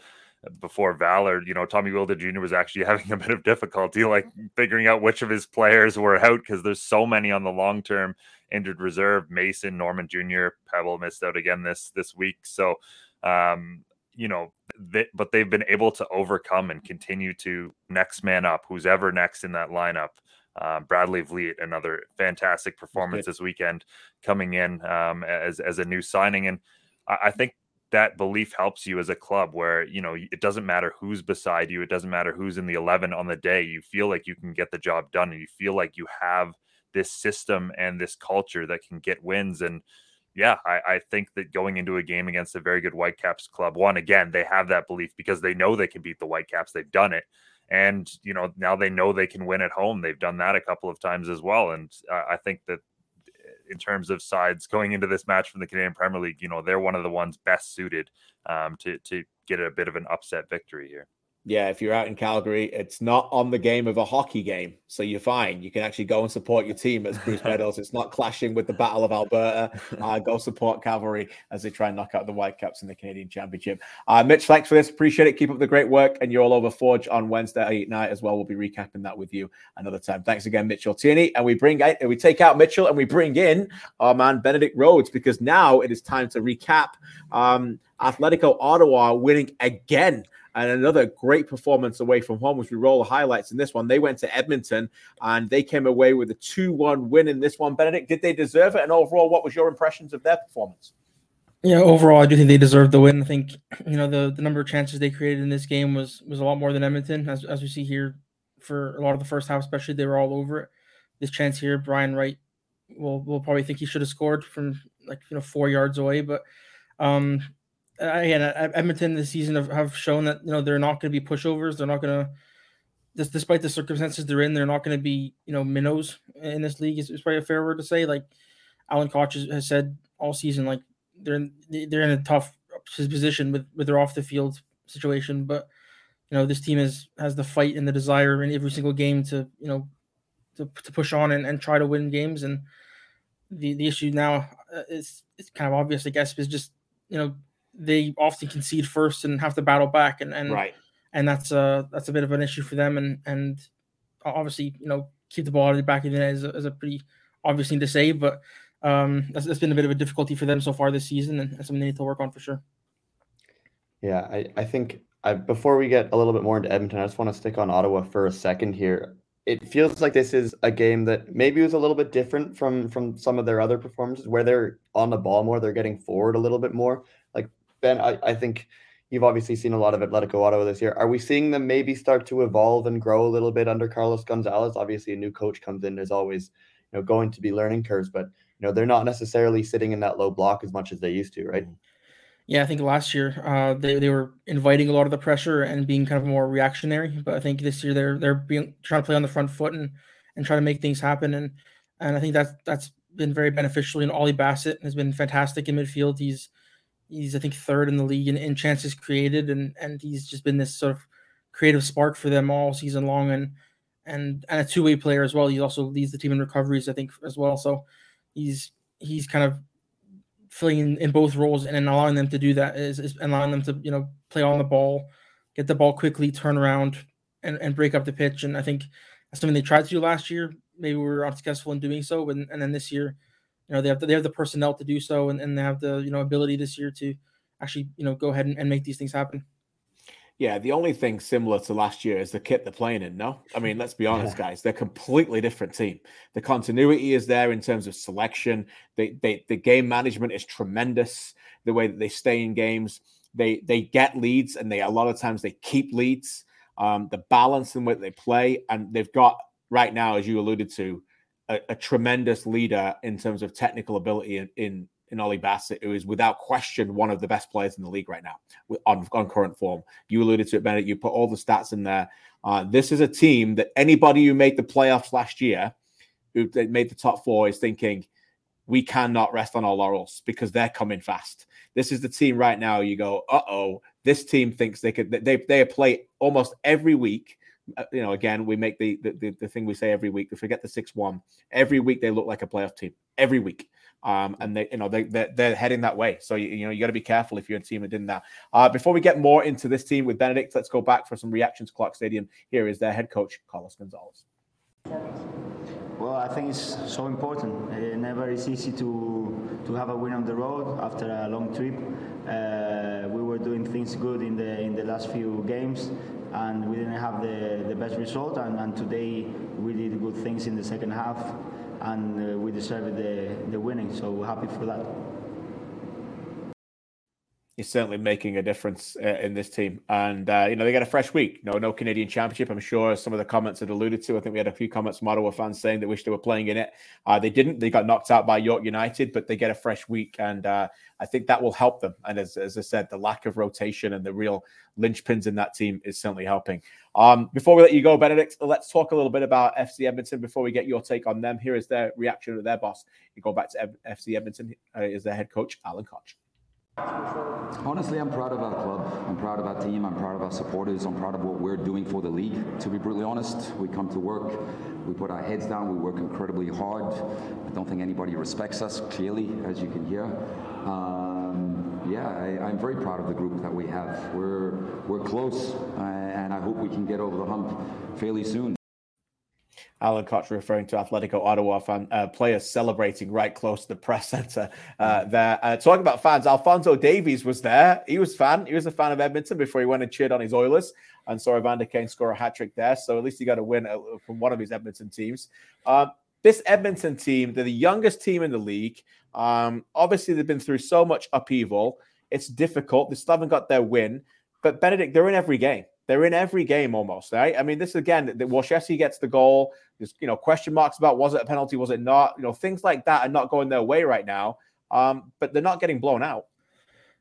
before Valor, you know, Tommy Wheeldon Jr. was actually having a bit of difficulty, like figuring out which of his players were out because there's so many on the long term injured reserve. Mason, Norman Jr., Pebble missed out again this this week. So, um, you know, they, but they've been able to overcome and continue to next man up, who's ever next in that lineup. Uh, Bradley Vliet, another fantastic performance this weekend, coming in um, as as a new signing, and I, I think that belief helps you as a club where you know it doesn't matter who's beside you it doesn't matter who's in the 11 on the day you feel like you can get the job done and you feel like you have this system and this culture that can get wins. And yeah I, I think that going into a game against a very good whitecaps club one again they have that belief because they know they can beat the whitecaps they've done it. And you know now they know they can win at home they've done that a couple of times as well. And uh, i think that in terms of sides going into this match from the Canadian Premier League, you know, they're one of the ones best suited um, to to get a bit of an upset victory here yeah, if you're out in Calgary, it's not on the game of a hockey game. So you're fine. You can actually go and support your team as Bruce Meadows. It's not clashing with the Battle of Alberta. Uh, go support Cavalry as they try and knock out the Whitecaps in the Canadian Championship. Uh, Mitch, thanks for this. Appreciate it. Keep up the great work. And you're all over Forge on Wednesday night as well. We'll be recapping that with you another time. Thanks again, Mitchell Tierney. And we bring out, we take out Mitchell and we bring in our man Benedict Rhodes because now it is time to recap um, Atletico Ottawa winning again and another great performance away from home as we roll the highlights in this one. They went to Edmonton and they came away with a 2 1 win in this one. Benedict, did they deserve it? And overall, what was your impressions of their performance? Yeah, overall, I do think they deserved the win. I think you know the, the number of chances they created in this game was was a lot more than Edmonton, as as we see here for a lot of the first half, especially they were all over it. This chance here, Brian Wright will will probably think he should have scored from like you know four yards away, but um, again, Edmonton this season have, shown that you know they're not going to be pushovers. They're not going to, despite the circumstances they're in, they're not going to be you know minnows in this league. Is, is probably a fair word to say. Like Alan Koch has said all season, like they're in, they're in a tough position with with their off the field situation, but you know this team has has the fight and the desire in every single game to you know to, to push on and, and try to win games and the the issue now uh, is it's kind of obvious i guess is just you know they often concede first and have to battle back, and and right. and that's a that's a bit of an issue for them, and and obviously you know keep the ball at the back of the net is a, is a pretty obvious thing to say, but um, that's, that's been a bit of a difficulty for them so far this season, and something they need to work on for sure. Yeah, I, I think I, before we get a little bit more into Edmonton, I just want to stick on Ottawa for a second here. It feels like this is a game that maybe was a little bit different from from some of their other performances, where they're on the ball more, they're getting forward a little bit more. Ben, I, I think you've obviously seen a lot of Atletico Ottawa this year. Are we seeing them maybe start to evolve and grow a little bit under Carlos Gonzalez? Obviously, a new coach comes in. There's always you know going to be learning curves, but you know they're not necessarily sitting in that low block as much as they used to, right? Mm-hmm. Yeah, I think last year uh, they, they were inviting a lot of the pressure and being kind of more reactionary. But I think this year they're they're being trying to play on the front foot and and try to make things happen. And and I think that's that's been very beneficial. And Ollie Bassett has been fantastic in midfield. He's He's I think third in the league in, in chances created, and and he's just been this sort of creative spark for them all season long, and and and a two way player as well. He also leads the team in recoveries, I think, as well. So he's he's kind of filling in, in both roles and and allowing them to do that is, is allowing them to you know play on the ball, get the ball quickly, turn around, and, and break up the pitch. And I think that's something they tried to do last year. Maybe we were unsuccessful in doing so, and, and then this year you know they have the, they have the personnel to do so and, and they have the you know ability this year to actually you know go ahead and, and make these things happen Yeah, the only thing similar to last year is the kit they're playing in. No, I mean, let's be honest, guys. They're completely different team. The continuity is there in terms of selection. They, they, the game management is tremendous. The way that they stay in games, they they get leads, and they a lot of times they keep leads. Um, the balance in what they play, and they've got right now, as you alluded to, a, a tremendous leader in terms of technical ability in, in in Ollie Bassett, who is without question one of the best players in the league right now on, on current form. You alluded to it, Bennett. You put all the stats in there. Uh, this is a team that anybody who made the playoffs last year, who made the top four, is thinking we cannot rest on our laurels because they're coming fast. This is the team right now. You go, uh oh, this team thinks they could. They they play almost every week. Uh, you know, again, we make the, the the thing we say every week. We forget the six one. Every week they look like a playoff team. Every week um, and they, you know, they they're, they're heading that way. So you, you know, you got to be careful if you're a team that didn't that. Uh, before we get more into this team with Benedict, let's go back for some reactions. Clark Stadium. Here is their head coach, Carlos Gonzalez. Well, I think it's so important. It never is easy to to have a win on the road after a long trip. Uh, we were doing things good in the in the last few games, and we didn't have the, the best result. And, and today we did good things in the second half and uh, we deserved the, the winning. So we're happy for that. He's certainly making a difference uh, in this team, and uh, you know they get a fresh week. No, no Canadian Championship. I'm sure some of the comments had alluded to. I think we had a few comments from Ottawa fans saying they wish they were playing in it. Uh, they didn't. They got knocked out by York United, but they get a fresh week, and uh, I think that will help them. And as, as I said, the lack of rotation and the real linchpins in that team is certainly helping. Um, before we let you go, Benedict, let's talk a little bit about FC Edmonton before we get your take on them. Here is their reaction to their boss. You go back to FC Edmonton uh, is their head coach, Alan Koch. Honestly, I'm proud of our club. I'm proud of our team. I'm proud of our supporters. I'm proud of what we're doing for the league. To be brutally honest, we come to work, we put our heads down, we work incredibly hard. I don't think anybody respects us, clearly, as you can hear. Um, yeah, I, am very proud of the group that we have. We're we're close, uh, and I hope we can get over the hump fairly soon. Alan Koch referring to Atletico Ottawa fan, uh, players celebrating right close to the press center uh, there. Uh, talking about fans, Alfonso Davies was there. He was fan. He was a fan of Edmonton before he went and cheered on his Oilers and saw Evander Kane score a hat trick there. So at least he got a win uh, from one of his Edmonton teams. Um, this Edmonton team, they're the youngest team in the league. Um, obviously, they've been through so much upheaval. It's difficult. They still haven't got their win. But Benedict, they're in every game. They're in every game almost, right? I mean, this again, the Warschewski gets the goal. There's you know question marks about was it a penalty, was it not? You know things like that are not going their way right now. Um, but they're not getting blown out.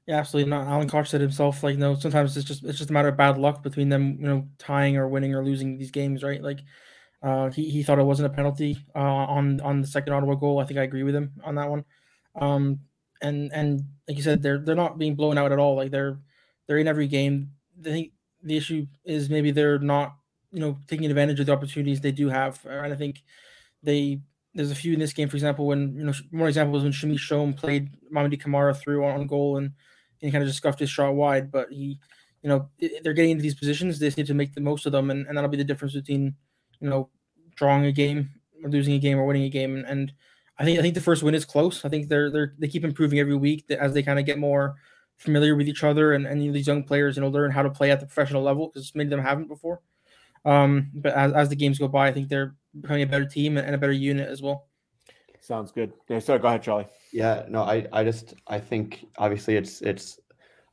Yeah, absolutely not. Alan Koch said himself, like, you know, sometimes it's just it's just a matter of bad luck between them, you know, tying or winning or losing these games, right? Like, uh, he he thought it wasn't a penalty uh, on on the second Ottawa goal. I think I agree with him on that one. Um, and and like you said, they're they're not being blown out at all. Like they're they're in every game. They the issue is maybe they're not, you know, taking advantage of the opportunities they do have. And I think they there's a few in this game, for example, when you know more examples when Shamit Shome played Mamadi Camara through on goal and, he kind of just scuffed his shot wide, but he, you know, they're getting into these positions. They need to make the most of them, and, and that'll be the difference between, you know, drawing a game or losing a game or winning a game. And, and I think I think the first win is close. I think they're they're they keep improving every week as they kind of get more familiar with each other and, and you these young players, you know, learn how to play at the professional level because many of them haven't before. Um, but as, as the games go by, I think they're becoming a better team and a better unit as well. Sounds good. Yeah, sorry, go ahead, Charlie. Yeah, no, I, I just, I think obviously it's, it's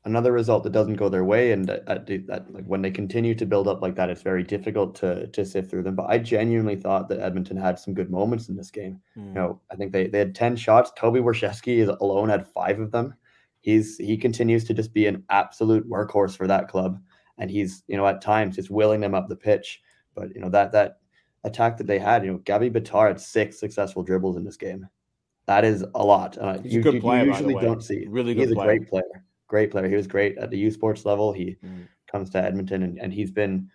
another result that doesn't go their way, and that, that, that like when they continue to build up like that, it's very difficult to to sift through them. But I genuinely thought that Edmonton had some good moments in this game. Mm. You know, I think they they had ten shots. Toby Warschewski alone had five of them he's he continues to just be an absolute workhorse for that club. And he's you know at times just willing them up the pitch. But you know that that attack that they had you know Gabby Bitar had six successful dribbles in this game. That is a lot. Uh, he's you, a good player, you usually don't see. Really good he's player. a great player. Great player. He was great at the U Sports level. He mm. comes to Edmonton and, and he's been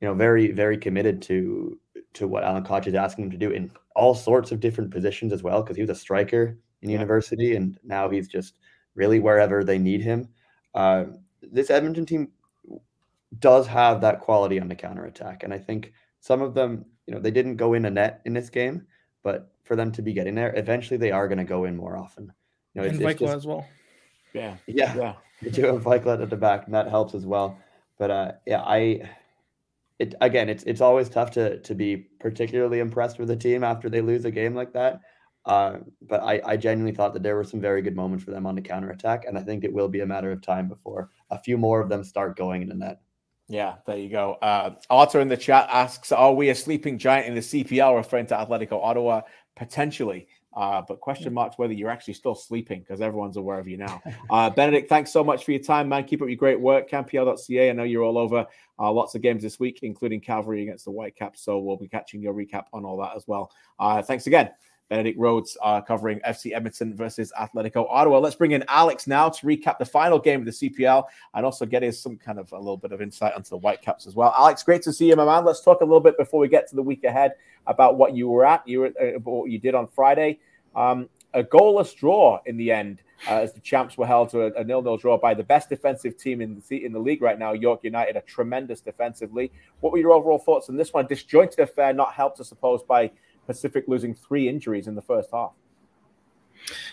you know very very committed to to what Alan Koch is asking him to do in all sorts of different positions as well because he was a striker in yeah. university and now he's just really wherever they need him. Uh, this Edmonton team does have that quality on the counter attack, and I think some of them, you know, they didn't go in a net in this game, but for them to be getting there, eventually they are going to go in more often. You know, it's, and it's just, as well. Yeah, yeah, yeah. They do have Viklat at the back, and that helps as well. But uh, yeah, I it again, it's it's always tough to to be particularly impressed with a team after they lose a game like that. Uh, but I, I genuinely thought that there were some very good moments for them on the counter attack, and I think it will be a matter of time before a few more of them start going in the net. Yeah, there you go. Uh, Arthur in the chat asks, "Are we a sleeping giant in the CPL?" Referring to Atletico Ottawa, potentially. Uh, but question marks whether you're actually still sleeping because everyone's aware of you now. Uh, Benedict, thanks so much for your time, man. Keep up your great work. CanPL.ca. I know you're all over uh, lots of games this week, including Cavalry against the Whitecaps. So we'll be catching your recap on all that as well. Uh, thanks again. Benedict Rhodes uh, covering FC Edmonton versus Atletico Ottawa. Let's bring in Alex now to recap the final game of the CPL and also get us some kind of a little bit of insight onto the Whitecaps as well. Alex, great to see you, my man. Let's talk a little bit before we get to the week ahead about what you were at, you were, uh, what you did on Friday. Um, a goalless draw in the end, uh, as the champs were held to a, a nil-nil draw by the best defensive team in the in the league right now, York United, a tremendous defensively. What were your overall thoughts on this one? Disjointed affair, not helped, I suppose, by Pacific losing three injuries in the first half.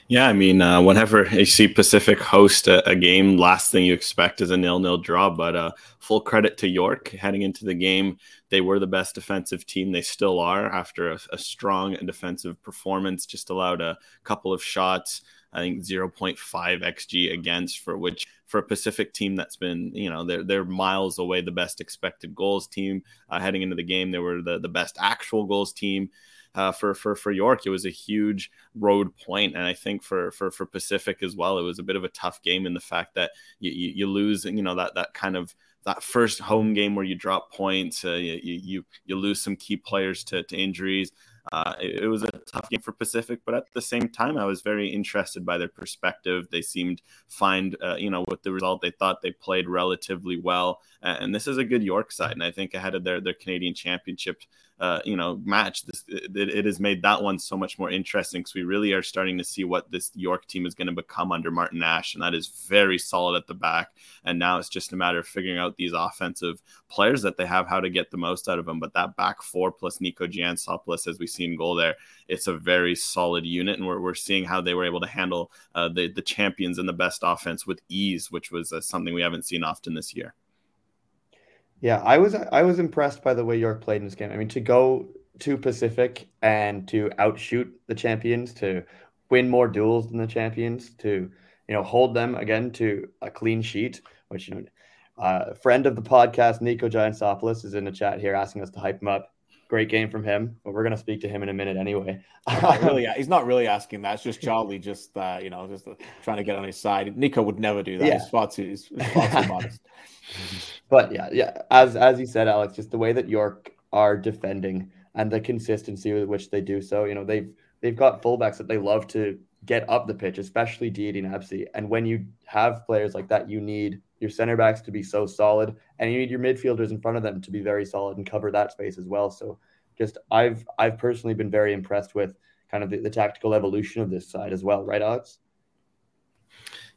Yeah, I mean, uh, whenever you see Pacific host a, a, game, last thing you expect is a nil-nil draw. But uh, full credit to York heading into the game. They were the best defensive team. They still are after a, a strong defensive performance. Just allowed a couple of shots. I think 0.5 xG against for which for a Pacific team that's been you know they're they're miles away the best expected goals team uh, heading into the game. They were the the best actual goals team uh, for for for York. It was a huge road point, and I think for for for Pacific as well, it was a bit of a tough game in the fact that you you, you lose, you know, that that kind of that first home game where you drop points, uh, you, you you lose some key players to, to injuries. Uh, it, it, was a tough game for Pacific, but at the same time, I was very interested by their perspective. They seemed fine, uh, you know, with the result. They thought they played relatively well, and this is a good York side. And I think ahead of their their Canadian Championship uh, you know match this it, it, has made that one so much more interesting because we really are starting to see what this york team is going to become under martin nash and that is very solid at the back. And now it's just a matter of figuring out these offensive players that they have how to get the most out of them but that back four plus nico giantsopoulos as we see in goal there it's a very solid unit and we're, we're seeing how they were able to handle uh, the, the champions and the best offense with ease which was uh, something we haven't seen often this year yeah, I was I was impressed by the way York played in this game. I mean, to go to Pacific and to outshoot the champions, to win more duels than the champions, to you know hold them again to a clean sheet, which you know, uh, friend of the podcast Nico Giantsopoulos is in the chat here asking us to hype him up. Great game from him, but we're going to speak to him in a minute anyway. really, he's not really asking that. It's just Charlie, just uh, you know, just uh, trying to get on his side. Nico would never do that. Yeah. He's far too, he's far too modest. But yeah, yeah, as as you said, Alex, just the way that York are defending and the consistency with which they do so. You know, they've they've got fullbacks that they love to get up the pitch, especially Deity and Abzi. And when you have players like that, you need your center backs to be so solid, and you need your midfielders in front of them to be very solid and cover that space as well. So, just I've I've personally been very impressed with kind of the, the tactical evolution of this side as well, right, Alex?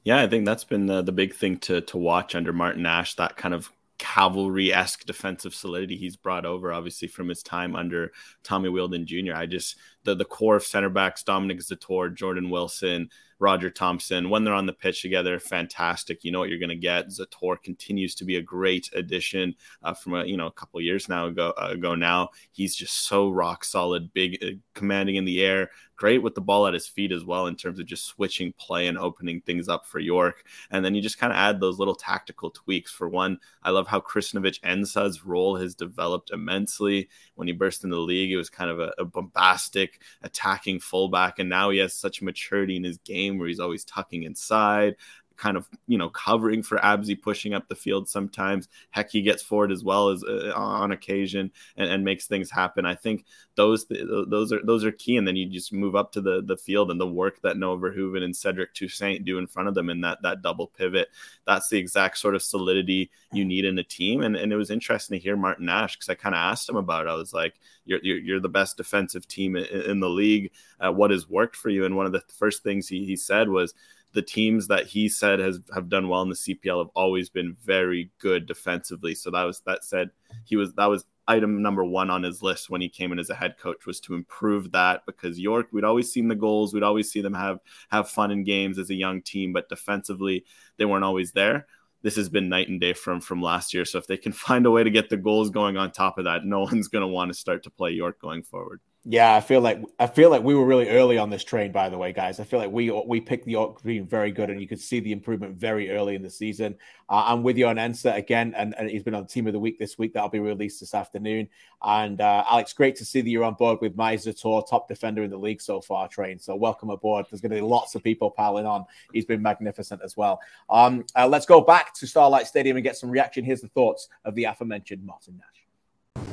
Yeah, I think that's been the, the big thing to to watch under Martin Nash. That kind of cavalry esque defensive solidity he's brought over, obviously from his time under Tommy Wheeldon Jr. I just the the core of center backs, Dominic Zator, Jordan Wilson, Roger Thompson, when they're on the pitch together, fantastic. You know what you're going to get. Zator continues to be a great addition uh, from a you know a couple years now ago uh, ago. Now he's just so rock solid, big, uh, commanding in the air, great with the ball at his feet as well in terms of just switching play and opening things up for York. And then you just kind of add those little tactical tweaks. For one, I love how Chrisnovic N'sa's role has developed immensely. When he burst in the league, it was kind of a, a bombastic attacking fullback, and now he has such maturity in his game where he's always tucking inside kind of you know covering for Abzi pushing up the field sometimes. Heck, he gets forward as well as uh, on occasion and, and, makes things happen. I think those those are those are key. And then you just move up to the the field and the work that Noah Verhoeven and Cedric Toussaint do in front of them in that that double pivot. That's the exact sort of solidity you need in a team. And and it was interesting to hear Martin Nash because I kind of asked him about it. I was like, you're you're, you're the best defensive team in, in the league. Uh, what has worked for you? And one of the first things he, he said was the teams that he said has have done well in the CPL have always been very good defensively. So that was that said he was that was item number one on his list when he came in as a head coach was to improve that because York we'd always seen the goals we'd always see them have have fun in games as a young team but defensively they weren't always there this has been night and day from from last year. So if they can find a way to get the goals going on top of that, no one's going to want to start to play York going forward. Yeah, I feel like I feel like we were really early on this train. By the way, guys, I feel like we we picked the York Green very good, and you could see the improvement very early in the season. Uh, I'm with you on N'sa again, and, and he's been on Team of the Week this week. That'll be released this afternoon. And uh, Alex, great to see that you're on board with Mai Zator, top defender in the league so far, train. So welcome aboard. There's going to be lots of people piling on. He's been magnificent as well. Um, uh, let's go back to Starlight Stadium and get some reaction. Here's the thoughts of the aforementioned Martin Nash.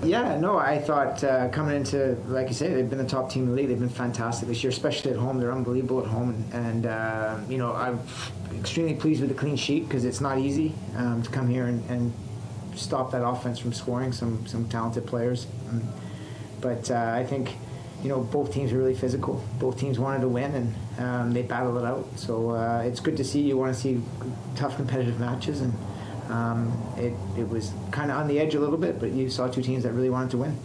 Yeah, no, I thought uh, coming into, like you say, they've been the top team in the league. They've been fantastic this year, especially at home. They're unbelievable at home. And, uh, you know, I'm extremely pleased with the clean sheet because it's not easy um, to come here and, and, stop that offense from scoring some, some talented players. Um, but uh, I think, you know, both teams are really physical. Both teams wanted to win and um, they battled it out. So uh, it's good to see. You want to see tough competitive matches. and um, it, it was kind of on the edge a little bit, but you saw two teams that really wanted to win.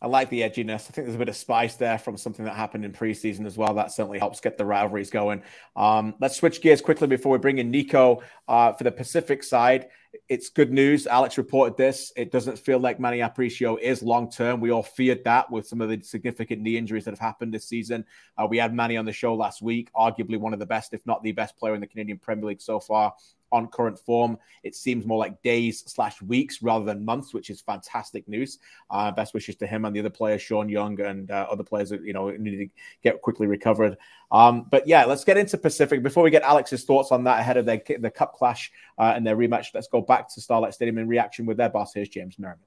I like the edginess. I think there's a bit of spice there from something that happened in preseason as well. That certainly helps get the rivalries going. Um, let's switch gears quickly before we bring in Nico uh, for the Pacific side. It's good news. Alex reported this. It doesn't feel like Manny Aparicio is long term. We all feared that with some of the significant knee injuries that have happened this season. Uh, we had Manny on the show last week, arguably one of the best, if not the best player in the Canadian Premier League so far on current form. It seems more like days slash weeks rather than months, which is fantastic news. Uh, best wishes to him and the other players, Sean Young and uh, other players that you know need to get quickly recovered. Um, but yeah, let's get into Pacific before we get Alex's thoughts on that ahead of their the Cup clash uh, and their rematch. Let's go back to Starlight Stadium in reaction with their boss. Here's James Merriman.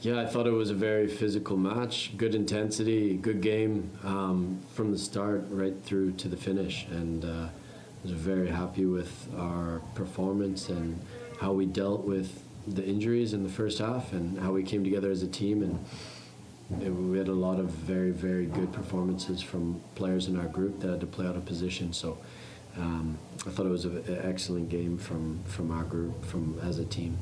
Yeah, I thought it was a very physical match, good intensity, good game um, from the start right through to the finish, and uh, was very happy with our performance and how we dealt with the injuries in the first half and how we came together as a team and it, we had a lot of very very good performances from players in our group that had to play out of position so um, I thought it was an excellent game from from our group from as a team.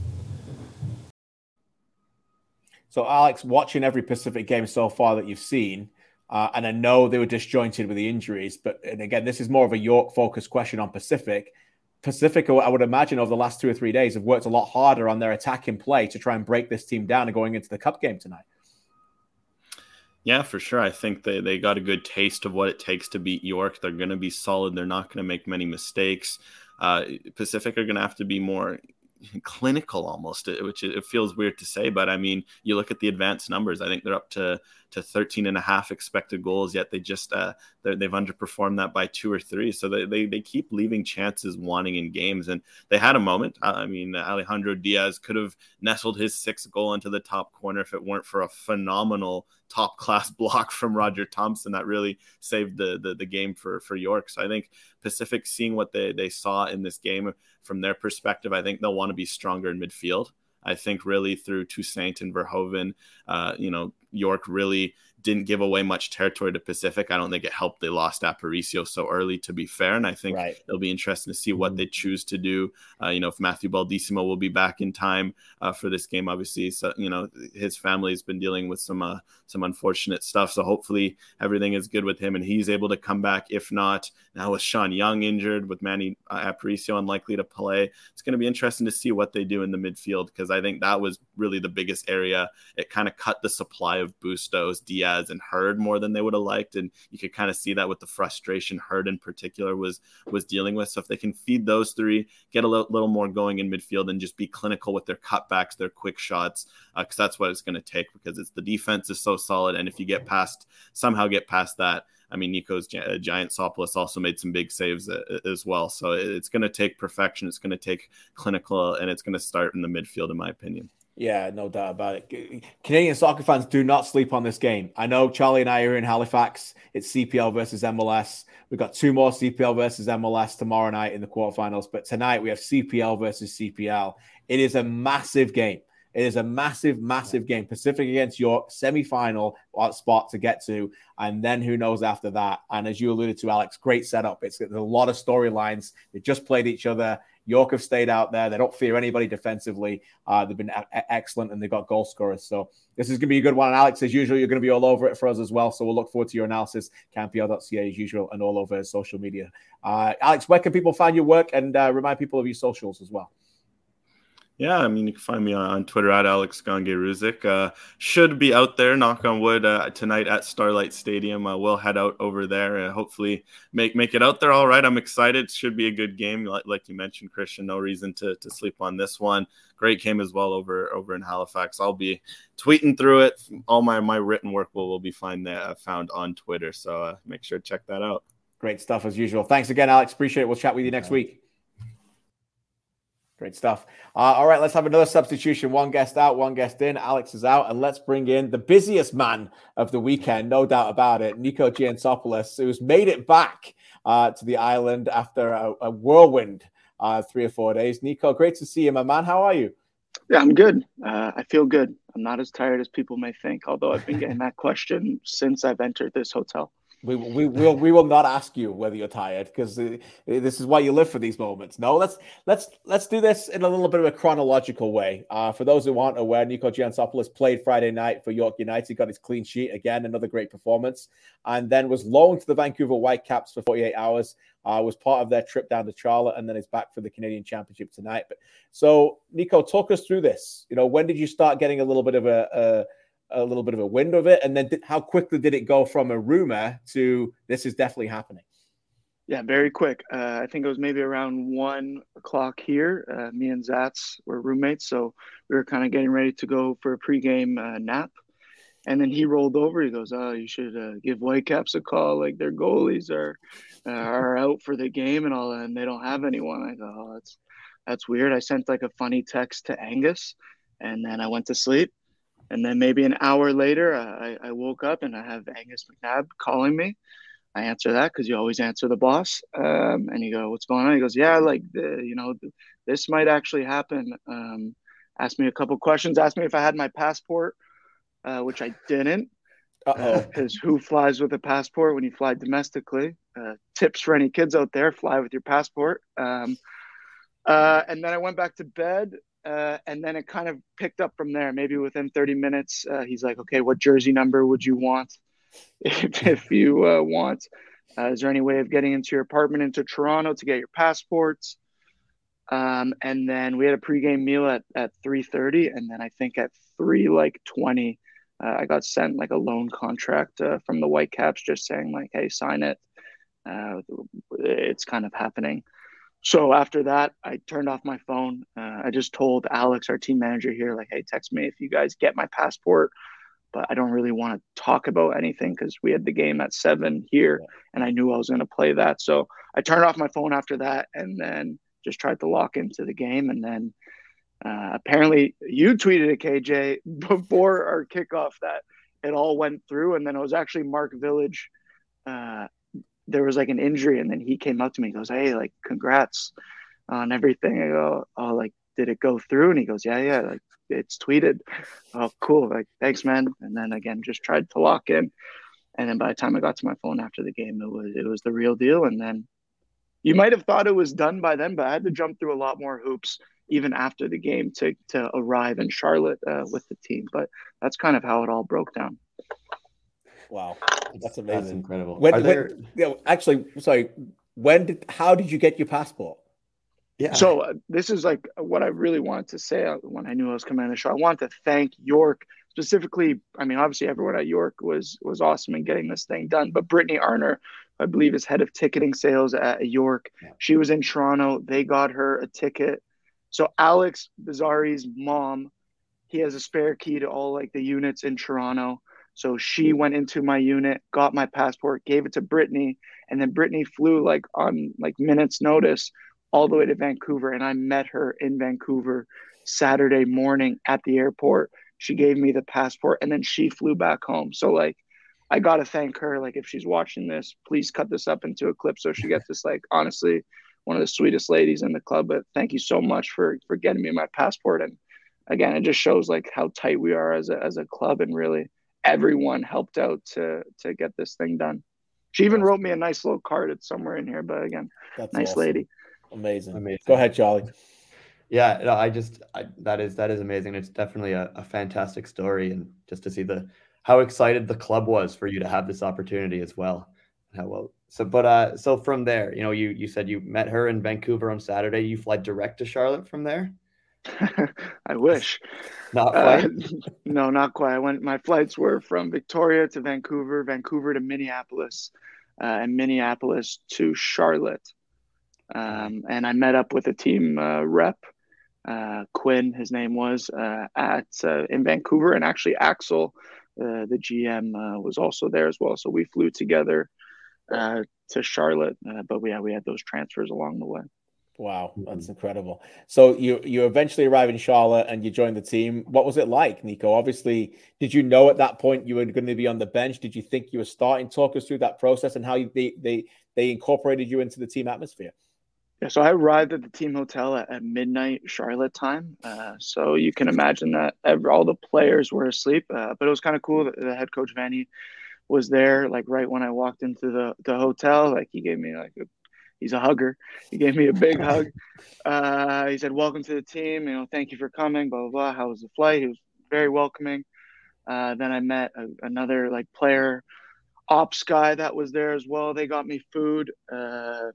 So Alex, watching every Pacific game so far that you've seen, uh, and I know they were disjointed with the injuries, but and again, this is more of a York focused question on Pacific. Pacific, I would imagine, over the last two or three days, have worked a lot harder on their attacking play to try and break this team down and going into the cup game tonight. Yeah, for sure. I think they, they got a good taste of what it takes to beat York. They're going to be solid. They're not going to make many mistakes. Uh, Pacific are going to have to be more clinical almost, which it feels weird to say, but I mean, you look at the advanced numbers. I think they're up to to 13 and a half expected goals, yet they just uh, they've underperformed that by two or three. So they, they, they keep leaving chances wanting in games, and they had a moment. I mean, Alejandro Diaz could have nestled his sixth goal into the top corner if it weren't for a phenomenal top class block from Roger Thompson that really saved the, the the game for for York. So I think Pacific seeing what they they saw in this game from their perspective, I think they'll want to be stronger in midfield. I think really through Toussaint and Verhoeven, uh, you know, York really didn't give away much territory to Pacific. I don't think it helped they lost Aparicio so early, to be fair. And I think right. it'll be interesting to see what mm-hmm. they choose to do. Uh, you know, if Matthew Baldisimo will be back in time uh, for this game, obviously, so, you know, his family has been dealing with some uh, some unfortunate stuff. So hopefully everything is good with him and he's able to come back. If not, now with Sean Young injured, with Manny uh, Aparicio unlikely to play, it's going to be interesting to see what they do in the midfield because I think that was really the biggest area. It kind of cut the supply of Bustos, Diaz, and Heard more than they would have liked, and you could kind of see that with the frustration Heard in particular was was dealing with. So if they can feed those three, get a little, little more going in midfield, and just be clinical with their cutbacks, their quick shots, because uh, that's what it's going to take. Because it's the defense is so solid, and if you get past somehow get past that. I mean, Nico's uh, Giantsopoulos also made some big saves uh, as well. So it's going to take perfection. It's going to take clinical, and it's going to start in the midfield, in my opinion. Yeah, no doubt about it. Canadian soccer fans do not sleep on this game. I know Charlie and I are in Halifax. It's CPL versus MLS. We've got two more CPL versus MLS tomorrow night in the quarterfinals, but tonight we have CPL versus CPL. It is a massive game. It is a massive, massive game. Pacific against York, semi-final spot to get to, and then who knows after that. And as you alluded to, Alex, great setup. It's a lot of storylines. They just played each other York have stayed out there. They don't fear anybody defensively. Uh, they've been a- excellent and they've got goal scorers. So this is going to be a good one. And Alex, as usual, you're going to be all over it for us as well. So we'll look forward to your analysis, CanPL.ca as usual, and all over social media. Uh, Alex, where can people find your work and uh, remind people of your socials as well? Yeah, I mean, you can find me on, on Twitter at Alex Gangue Uh, should be out there, knock on wood, uh, tonight at Starlight Stadium. Uh, we'll head out over there and hopefully make make it out there all right. I'm excited. Should be a good game. Like, like you mentioned, Christian, no reason to, to sleep on this one. Great game as well over over in Halifax. I'll be tweeting through it. All my, my written work will, will be find there, uh, found on Twitter. So uh, make sure to check that out. Great stuff as usual. Thanks again, Alex. Appreciate it. We'll chat with you next week. Great stuff. Uh, all right, let's have another substitution. One guest out, one guest in. Alex is out, and let's bring in the busiest man of the weekend, no doubt about it, Nico Giantsopoulos, who's made it back uh, to the island after a, a whirlwind uh, three or four days. Nico, great to see you, my man. How are you? Yeah, I'm good. Uh, I feel good. I'm not as tired as people may think, although I've been getting that question since I've entered this hotel. We, we will we will not ask you whether you're tired because uh, this is why you live for these moments. No, let's let's let's do this in a little bit of a chronological way. Uh, for those who aren't aware, Nico Giantsopoulos played Friday night for York United, got his clean sheet again, another great performance, and then was loaned to the Vancouver Whitecaps for 48 hours. Uh, was part of their trip down to Charlotte, and then is back for the Canadian Championship tonight. But so, Nico, talk us through this. You know, when did you start getting a little bit of a, a a little bit of a wind of it? And then did, how quickly did it go from a rumor to this is definitely happening? Yeah, very quick. Uh, I think it was maybe around one o'clock here. Uh, me and Zats were roommates, so we were kind of getting ready to go for a pregame uh, nap. And then he rolled over. He goes, "Oh, you should uh, give Whitecaps a call. Like their goalies are uh, are out for the game and all that, and they don't have anyone." I go, "Oh, that's that's weird." I sent like a funny text to Angus, and then I went to sleep. And then maybe an hour later, I, I woke up and I have Angus McNab calling me. I answer that because you always answer the boss. Um, and you go, "What's going on?" He goes, "Yeah, like the, you know, this might actually happen." Um, asked me a couple questions. Asked me if I had my passport, uh, which I didn't. Because uh, who flies with a passport when you fly domestically? Uh, tips for any kids out there: fly with your passport. Um, uh, and then I went back to bed. Uh, and then it kind of picked up from there. Maybe within 30 minutes, uh, he's like, "Okay, what jersey number would you want if, if you uh, want? Uh, is there any way of getting into your apartment into Toronto to get your passports?" Um, and then we had a pregame meal at at 3:30, and then I think at three like 20, uh, I got sent like a loan contract uh, from the Whitecaps, just saying like, "Hey, sign it." it's kind of happening. So after that, I turned off my phone. Uh, I just told Alex, our team manager here, like, hey, text me if you guys get my passport. But I don't really want to talk about anything because we had the game at seven here yeah. and I knew I was going to play that. So I turned off my phone after that and then just tried to lock into the game. And then uh, apparently you tweeted at KJ before our kickoff that it all went through. And then it was actually Mark Village uh, there was like an injury and then he came up to me and goes hey like congrats on everything. I go oh like did it go through? And he goes yeah yeah like it's tweeted. Oh cool like thanks man. And then again just tried to lock in. And then by the time i got to my phone after the game it was it was the real deal. And then you might have thought it was done by then but i had to jump through a lot more hoops even after the game to to arrive in charlotte uh, with the team. But that's kind of how it all broke down Wow, that's amazing. That's incredible. When, there... you know, actually, sorry, when did, how did you get your passport? Yeah. So uh, this is like what I really wanted to say uh, when I knew I was coming on the show. I want to thank York specifically. I mean, obviously everyone at York was was awesome in getting this thing done, but Brittany Arner, I believe, is head of ticketing sales at York. Yeah. She was in Toronto. They got her a ticket. So Alex Bizzarri's mom, he has a spare key to all like the units in Toronto. So she mm. went into my unit, got my passport, gave it to Brittany, and then Brittany flew like on like minutes notice all the way to Vancouver and I met her in Vancouver Saturday morning at the airport. She gave me the passport and then she flew back home. So like I got to thank her like if she's watching this, please cut this up into a clip so she gets this like honestly one of the sweetest ladies in the club, but thank you so much for for getting me my passport and again, it just shows like how tight we are as a as a club and really everyone helped out to to get this thing done. She even wrote me a nice little card. It's somewhere in here, but again, That's nice awesome. lady. Amazing. amazing. Go ahead, Charlie. Yeah, no, I just I, that is that is amazing. It's definitely a, a fantastic story, and just to see the how excited the club was for you to have this opportunity as well. How well so, but uh, so from there, you know, you you said you met her in Vancouver on Saturday. You fly direct to Charlotte from there. I wish. Not quite. Uh, no, not quite. I went. My flights were from Victoria to Vancouver, Vancouver to Minneapolis, uh, and Minneapolis to Charlotte. Um, and I met up with a team uh, rep, uh, Quinn, his name was, uh, at uh, in Vancouver, and actually Axel, the GM, was also there as well. So we flew together uh, to Charlotte. Uh, but yeah, we had those transfers along the way. Wow, that's incredible. So you you eventually arrive in Charlotte and you join the team. What was it like, Nico? Obviously, did you know at that point you were going to be on the bench? Did you think you were starting? Talk us through that process and how you, they they they incorporated you into the team atmosphere. Yeah, so I arrived at the team hotel at, at midnight Charlotte time. Uh, so you can imagine that all the players were asleep. Uh, but it was kind of cool. The head coach Vanni was there like right when I walked into the the hotel. Like he gave me like a, he's a hugger. He gave me a big hug. Uh, he said, "Welcome to the team. You know, thank you for coming. Blah blah blah. How was the flight?" He was very welcoming. Uh, then I met a, another like player ops guy that was there as well. They got me food. Uh,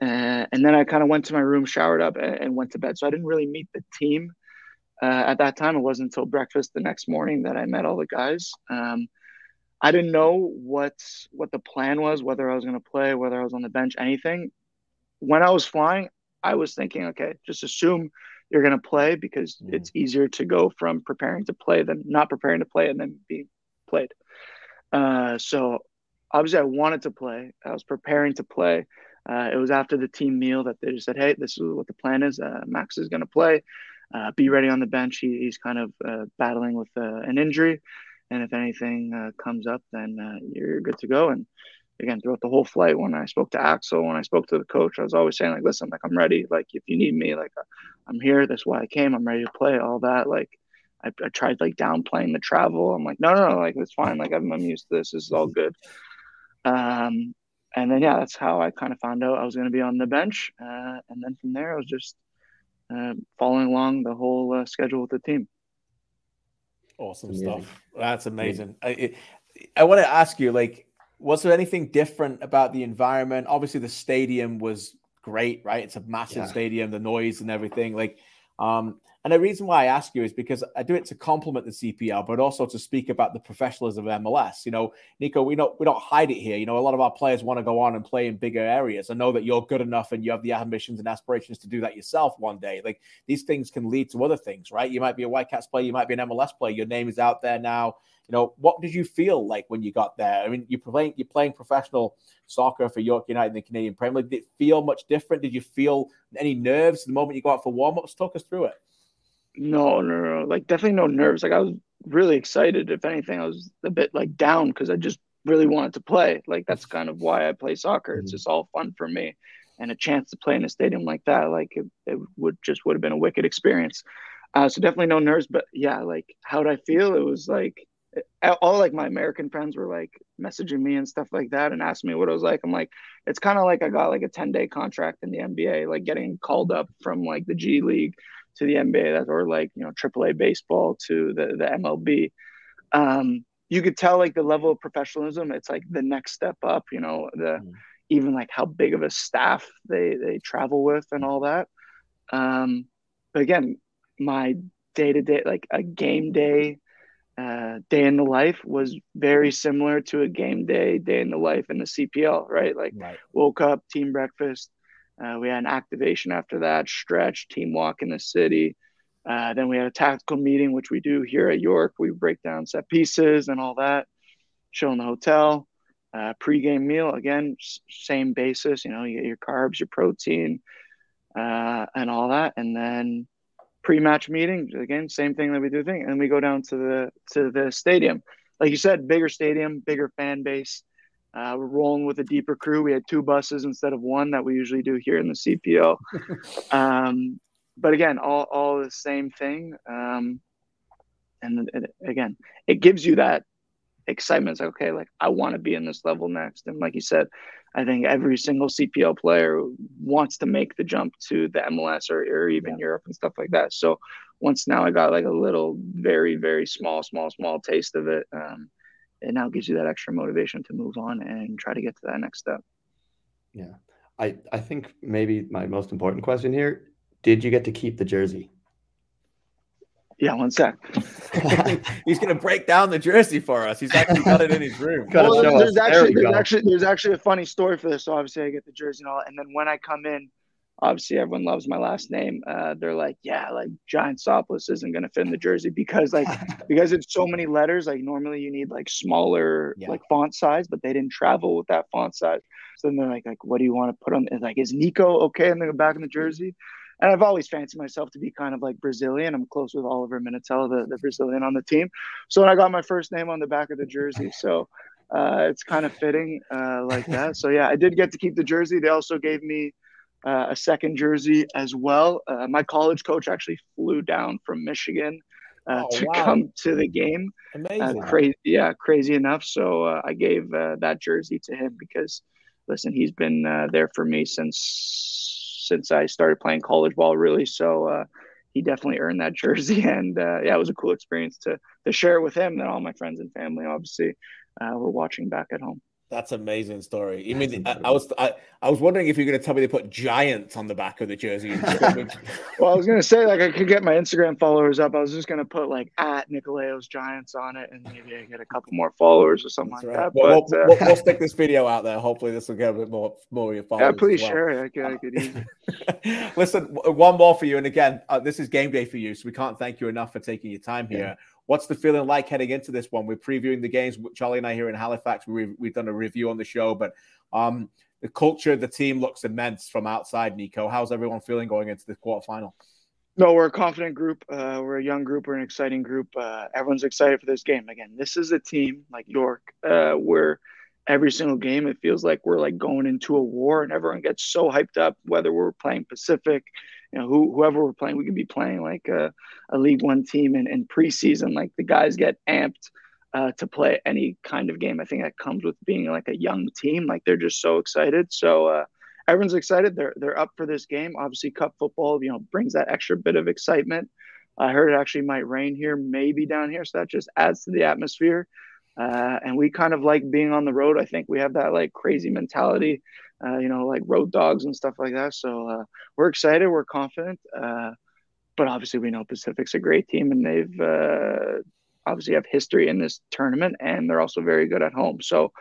and, and then I kind of went to my room, showered up, and, and, went to bed. So I didn't really meet the team uh, at that time. It wasn't until breakfast the next morning that I met all the guys. Um, I didn't know what what the plan was, whether I was going to play, whether I was on the bench, anything. When I was flying, I was thinking, okay, just assume you're going to play because mm. it's easier to go from preparing to play than not preparing to play and then being played. Uh, so obviously, I wanted to play. I was preparing to play. Uh, it was after the team meal that they just said, "Hey, this is what the plan is. Uh, Max is going to play. Uh, be ready on the bench. He, he's kind of uh, battling with uh, an injury." And if anything uh, comes up, then uh, you're good to go. And again, throughout the whole flight, when I spoke to Axel, when I spoke to the coach, I was always saying like, "Listen, like I'm ready. Like if you need me, like I'm here. That's why I came. I'm ready to play. All that. Like I, I tried like downplaying the travel. I'm like, no, no, no. Like it's fine. Like I'm, I'm used to this. This is all good. Um, and then yeah, that's how I kind of found out I was going to be on the bench. Uh, and then from there, I was just uh, following along the whole uh, schedule with the team. Awesome stuff. That's amazing. I, I want to ask you, like, was there anything different about the environment? Obviously, the stadium was great, right? It's a massive yeah. stadium, the noise and everything. Like, um, and the reason why I ask you is because I do it to compliment the CPL, but also to speak about the professionalism of MLS. You know, Nico, we don't we don't hide it here. You know, a lot of our players want to go on and play in bigger areas. I know that you're good enough and you have the ambitions and aspirations to do that yourself one day. Like these things can lead to other things, right? You might be a Whitecaps player, you might be an MLS player. Your name is out there now. You know, what did you feel like when you got there? I mean, you're playing you're playing professional soccer for York United in the Canadian Premier League. Did it feel much different? Did you feel any nerves the moment you go out for warm ups? Talk us through it. No, no, no. Like definitely no nerves. Like I was really excited. If anything, I was a bit like down because I just really wanted to play. Like that's kind of why I play soccer. It's mm-hmm. just all fun for me, and a chance to play in a stadium like that, like it, it would just would have been a wicked experience. Uh, so definitely no nerves, but yeah, like how did I feel? It was like all like my American friends were like messaging me and stuff like that and asking me what it was like. I'm like, it's kind of like I got like a 10 day contract in the NBA, like getting called up from like the G League to the NBA that or like you know AAA baseball to the the MLB. Um, you could tell like the level of professionalism. It's like the next step up. You know the mm. even like how big of a staff they they travel with and all that. Um, but again, my day to day like a game day. Uh, day in the life was very similar to a game day day in the life in the CPL, right? Like right. woke up, team breakfast, uh, we had an activation after that, stretch, team walk in the city. Uh, then we had a tactical meeting, which we do here at York. We break down set pieces and all that, show in the hotel. Uh, pre-game meal, again, same basis. You know, you get your carbs, your protein, uh, and all that. And then pre-match meeting, again, same thing that we do. Thing, and we go down to the to the stadium. Like you said, bigger stadium, bigger fan base. Uh, we're rolling with a deeper crew. We had two buses instead of one that we usually do here in the CPL. um, but again, all, all the same thing. Um, and it, again, it gives you that excitement. It's like, okay, like I want to be in this level next. And like you said, I think every single CPL player wants to make the jump to the MLS or, or even yeah. Europe and stuff like that. So once now I got like a little, very, very small, small, small taste of it. Um, it now gives you that extra motivation to move on and try to get to that next step. Yeah. I, I think maybe my most important question here did you get to keep the jersey? Yeah, one sec. He's going to break down the jersey for us. He's actually got it in his room. well, there's, actually, there there's actually there's actually a funny story for this. So obviously, I get the jersey and all, and then when I come in, obviously everyone loves my last name. Uh, they're like, yeah, like Giant Giantsopoulos isn't going to fit in the jersey because like because it's so many letters. Like normally you need like smaller yeah. like font size, but they didn't travel with that font size. So then they're like, like, what do you want to put on? Like, is Nico okay in the back in the jersey? and I've always fancied myself to be kind of like Brazilian. I'm close with Oliver Minutella, the, the Brazilian on the team. So I got my first name on the back of the jersey. So uh, it's kind of fitting uh, like that. So yeah, I did get to keep the jersey. They also gave me uh, a second jersey as well. Uh, my college coach actually flew down from Michigan. Uh, oh, to wow. come to the game, uh, amazing, crazy, yeah, crazy enough. So I gave that jersey to him because, listen, he's been there for me since since I started playing college ball, really. So uh, he definitely earned that jersey, and uh, yeah, it was a cool experience to to share with him and all my friends and family. Obviously, uh, were watching back at home. That's amazing story. You mean I, I, was I, I was wondering if you're going to tell me they put giants on the back of the jersey. well, I was going to say like I could get my Instagram followers up. I was just going to put like at Nicolaos Giants on it, and maybe I get a couple more followers or something That's like right. that. Well, but, we'll, uh... we'll, we'll, stick this video out there. Hopefully, this will get a bit more more of your followers. Yeah, please well. share it. I could, I could. Listen, one more for you, and again, uh, this is game day for you, so we can't thank you enough for taking your time here. Yeah. What's the feeling like heading into this one? We're previewing the games. Charlie and I here in Halifax. We've, we've done a review on the show, but um, the culture, of the team looks immense from outside. Nico, how's everyone feeling going into the quarterfinal? No, we're a confident group. Uh, we're a young group. We're an exciting group. Uh, everyone's excited for this game. Again, this is a team like York, uh, where every single game it feels like we're like going into a war, and everyone gets so hyped up. Whether we're playing Pacific, you know, who, whoever we're playing, we could be playing like a, a League One team in, in preseason. Like the guys get amped uh, to play any kind of game. I think that comes with being like a young team. Like they're just so excited. So uh, everyone's excited. They're they're up for this game. Obviously, Cup football, you know, brings that extra bit of excitement. I heard it actually might rain here, maybe down here, so that just adds to the atmosphere. Uh, and we kind of like being on the road. I think we have that like crazy mentality uh, you know, like road dogs and stuff like that. So uh, we're excited, we're confident, uh, but obviously we know Pacific's a great team and they've uh, obviously have history in this tournament and they're also very good at home. So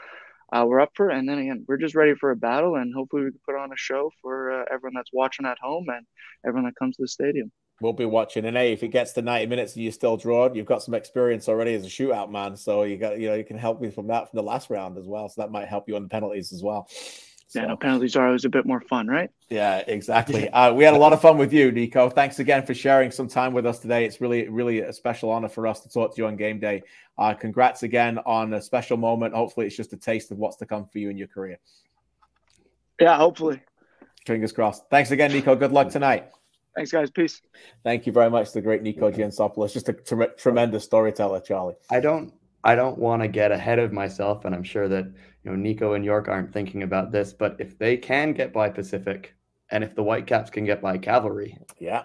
uh, we're up for it. And then again, we're just ready for a battle and hopefully we can put on a show for uh, everyone that's watching at home and everyone that comes to the stadium. We'll be watching, and hey, if it gets to ninety minutes and you're still drawn, you've got some experience already as a shootout man. So you got, you know, you can help me from that from the last round as well. So that might help you on the penalties as well. So. Yeah, no, penalties are always a bit more fun, right? Yeah, exactly. Uh, we had a lot of fun with you, Nico. Thanks again for sharing some time with us today. It's really, really a special honor for us to talk to you on game day. Uh, congrats again on a special moment. Hopefully, it's just a taste of what's to come for you in your career. Yeah, hopefully. Fingers crossed. Thanks again, Nico. Good luck tonight. Thanks, guys. Peace. Thank you very much, the great Nico Giantsopoulos. Just a t- tremendous storyteller, Charlie. I don't, I don't want to get ahead of myself, and I'm sure that you know Nico and York aren't thinking about this, but if they can get by Pacific, and if the Whitecaps can get by Cavalry, yeah,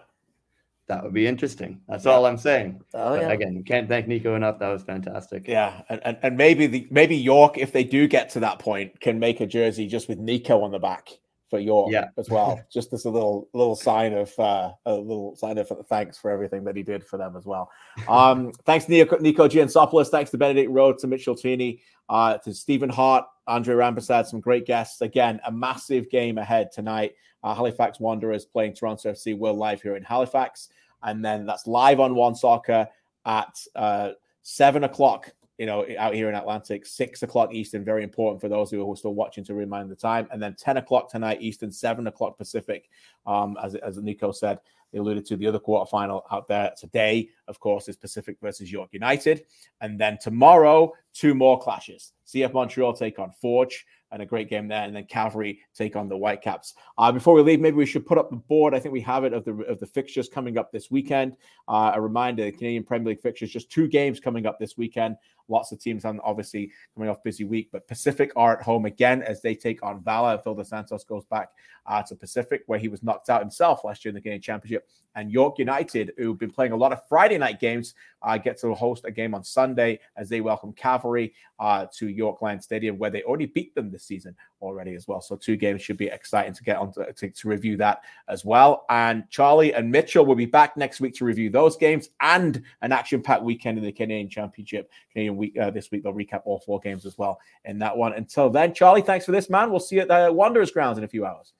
that would be interesting. That's yeah. all I'm saying. Oh, yeah. Again, can't thank Nico enough. That was fantastic. Yeah, and, and, and maybe the maybe York, if they do get to that point, can make a jersey just with Nico on the back for York yeah. as well. just as a little little sign of uh, a little sign of thanks for everything that he did for them as well. Um, thanks Nico, Nico Giantsopoulos. Thanks to Benedict Rhodes, to Mitchell Tini, uh, to Stephen Hart, Andre Rampersad, some great guests. Again, a massive game ahead tonight. Uh, Halifax Wanderers playing Toronto FC. We're live here in Halifax, and then that's live on One Soccer at uh, seven o'clock you know, out here in Atlantic, six o'clock Eastern, very important for those who are still watching to remind the time. And then 10 o'clock tonight Eastern, seven o'clock Pacific. Um, as, as Nico said, they alluded to the other quarterfinal out there today, of course, is Pacific versus York United. And then tomorrow, two more clashes. CF Montreal take on Forge and a great game there. And then Cavalry take on the Whitecaps. Uh, before we leave, maybe we should put up the board. I think we have it of the of the fixtures coming up this weekend. Uh, a reminder: the Canadian Premier League fixtures, just two games coming up this weekend. Lots of teams, and obviously coming off busy week. But Pacific are at home again as they take on Valour. Phil Dos Santos goes back uh, to Pacific, where he was knocked out himself last year in the Canadian Championship. And York United, who've been playing a lot of Friday night games, uh, get to host a game on Sunday as they welcome Cavalry uh, to York Lions Stadium, where they already beat them this season already as well. So two games should be exciting to get on to, to, to review that as well. And Charlie and Mitchell will be back next week to review those games and an action-packed weekend in the Canadian Championship. Canadian week uh, this week they'll recap all four games as well in that one. Until then, Charlie, thanks for this, man. We'll see you at the Wanderers grounds in a few hours.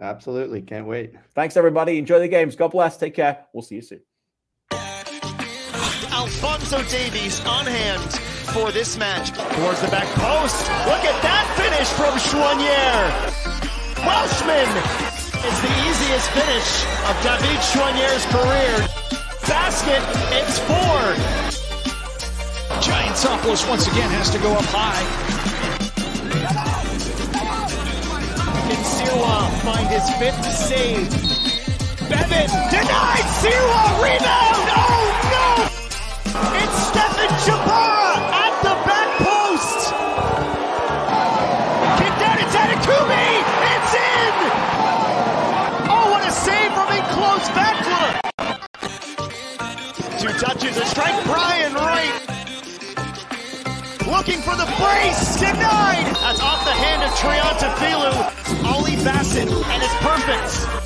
Absolutely. Can't wait. Thanks, everybody. Enjoy the games. God bless. Take care. We'll see you soon. Alfonso Davies on hand for this match. Towards the back post. Look at that finish from Choinière. Welshman is the easiest finish of David Choinière's career. Basket, it's four. Giantsopoulos once again has to go up high. Can Sirois find his fifth save? Bevan denied. Sirois rebound. Touches, a strike. Brian Wright looking for the brace. Denied. That's off the hand of Filu. Ollie Bassett, and it's perfect.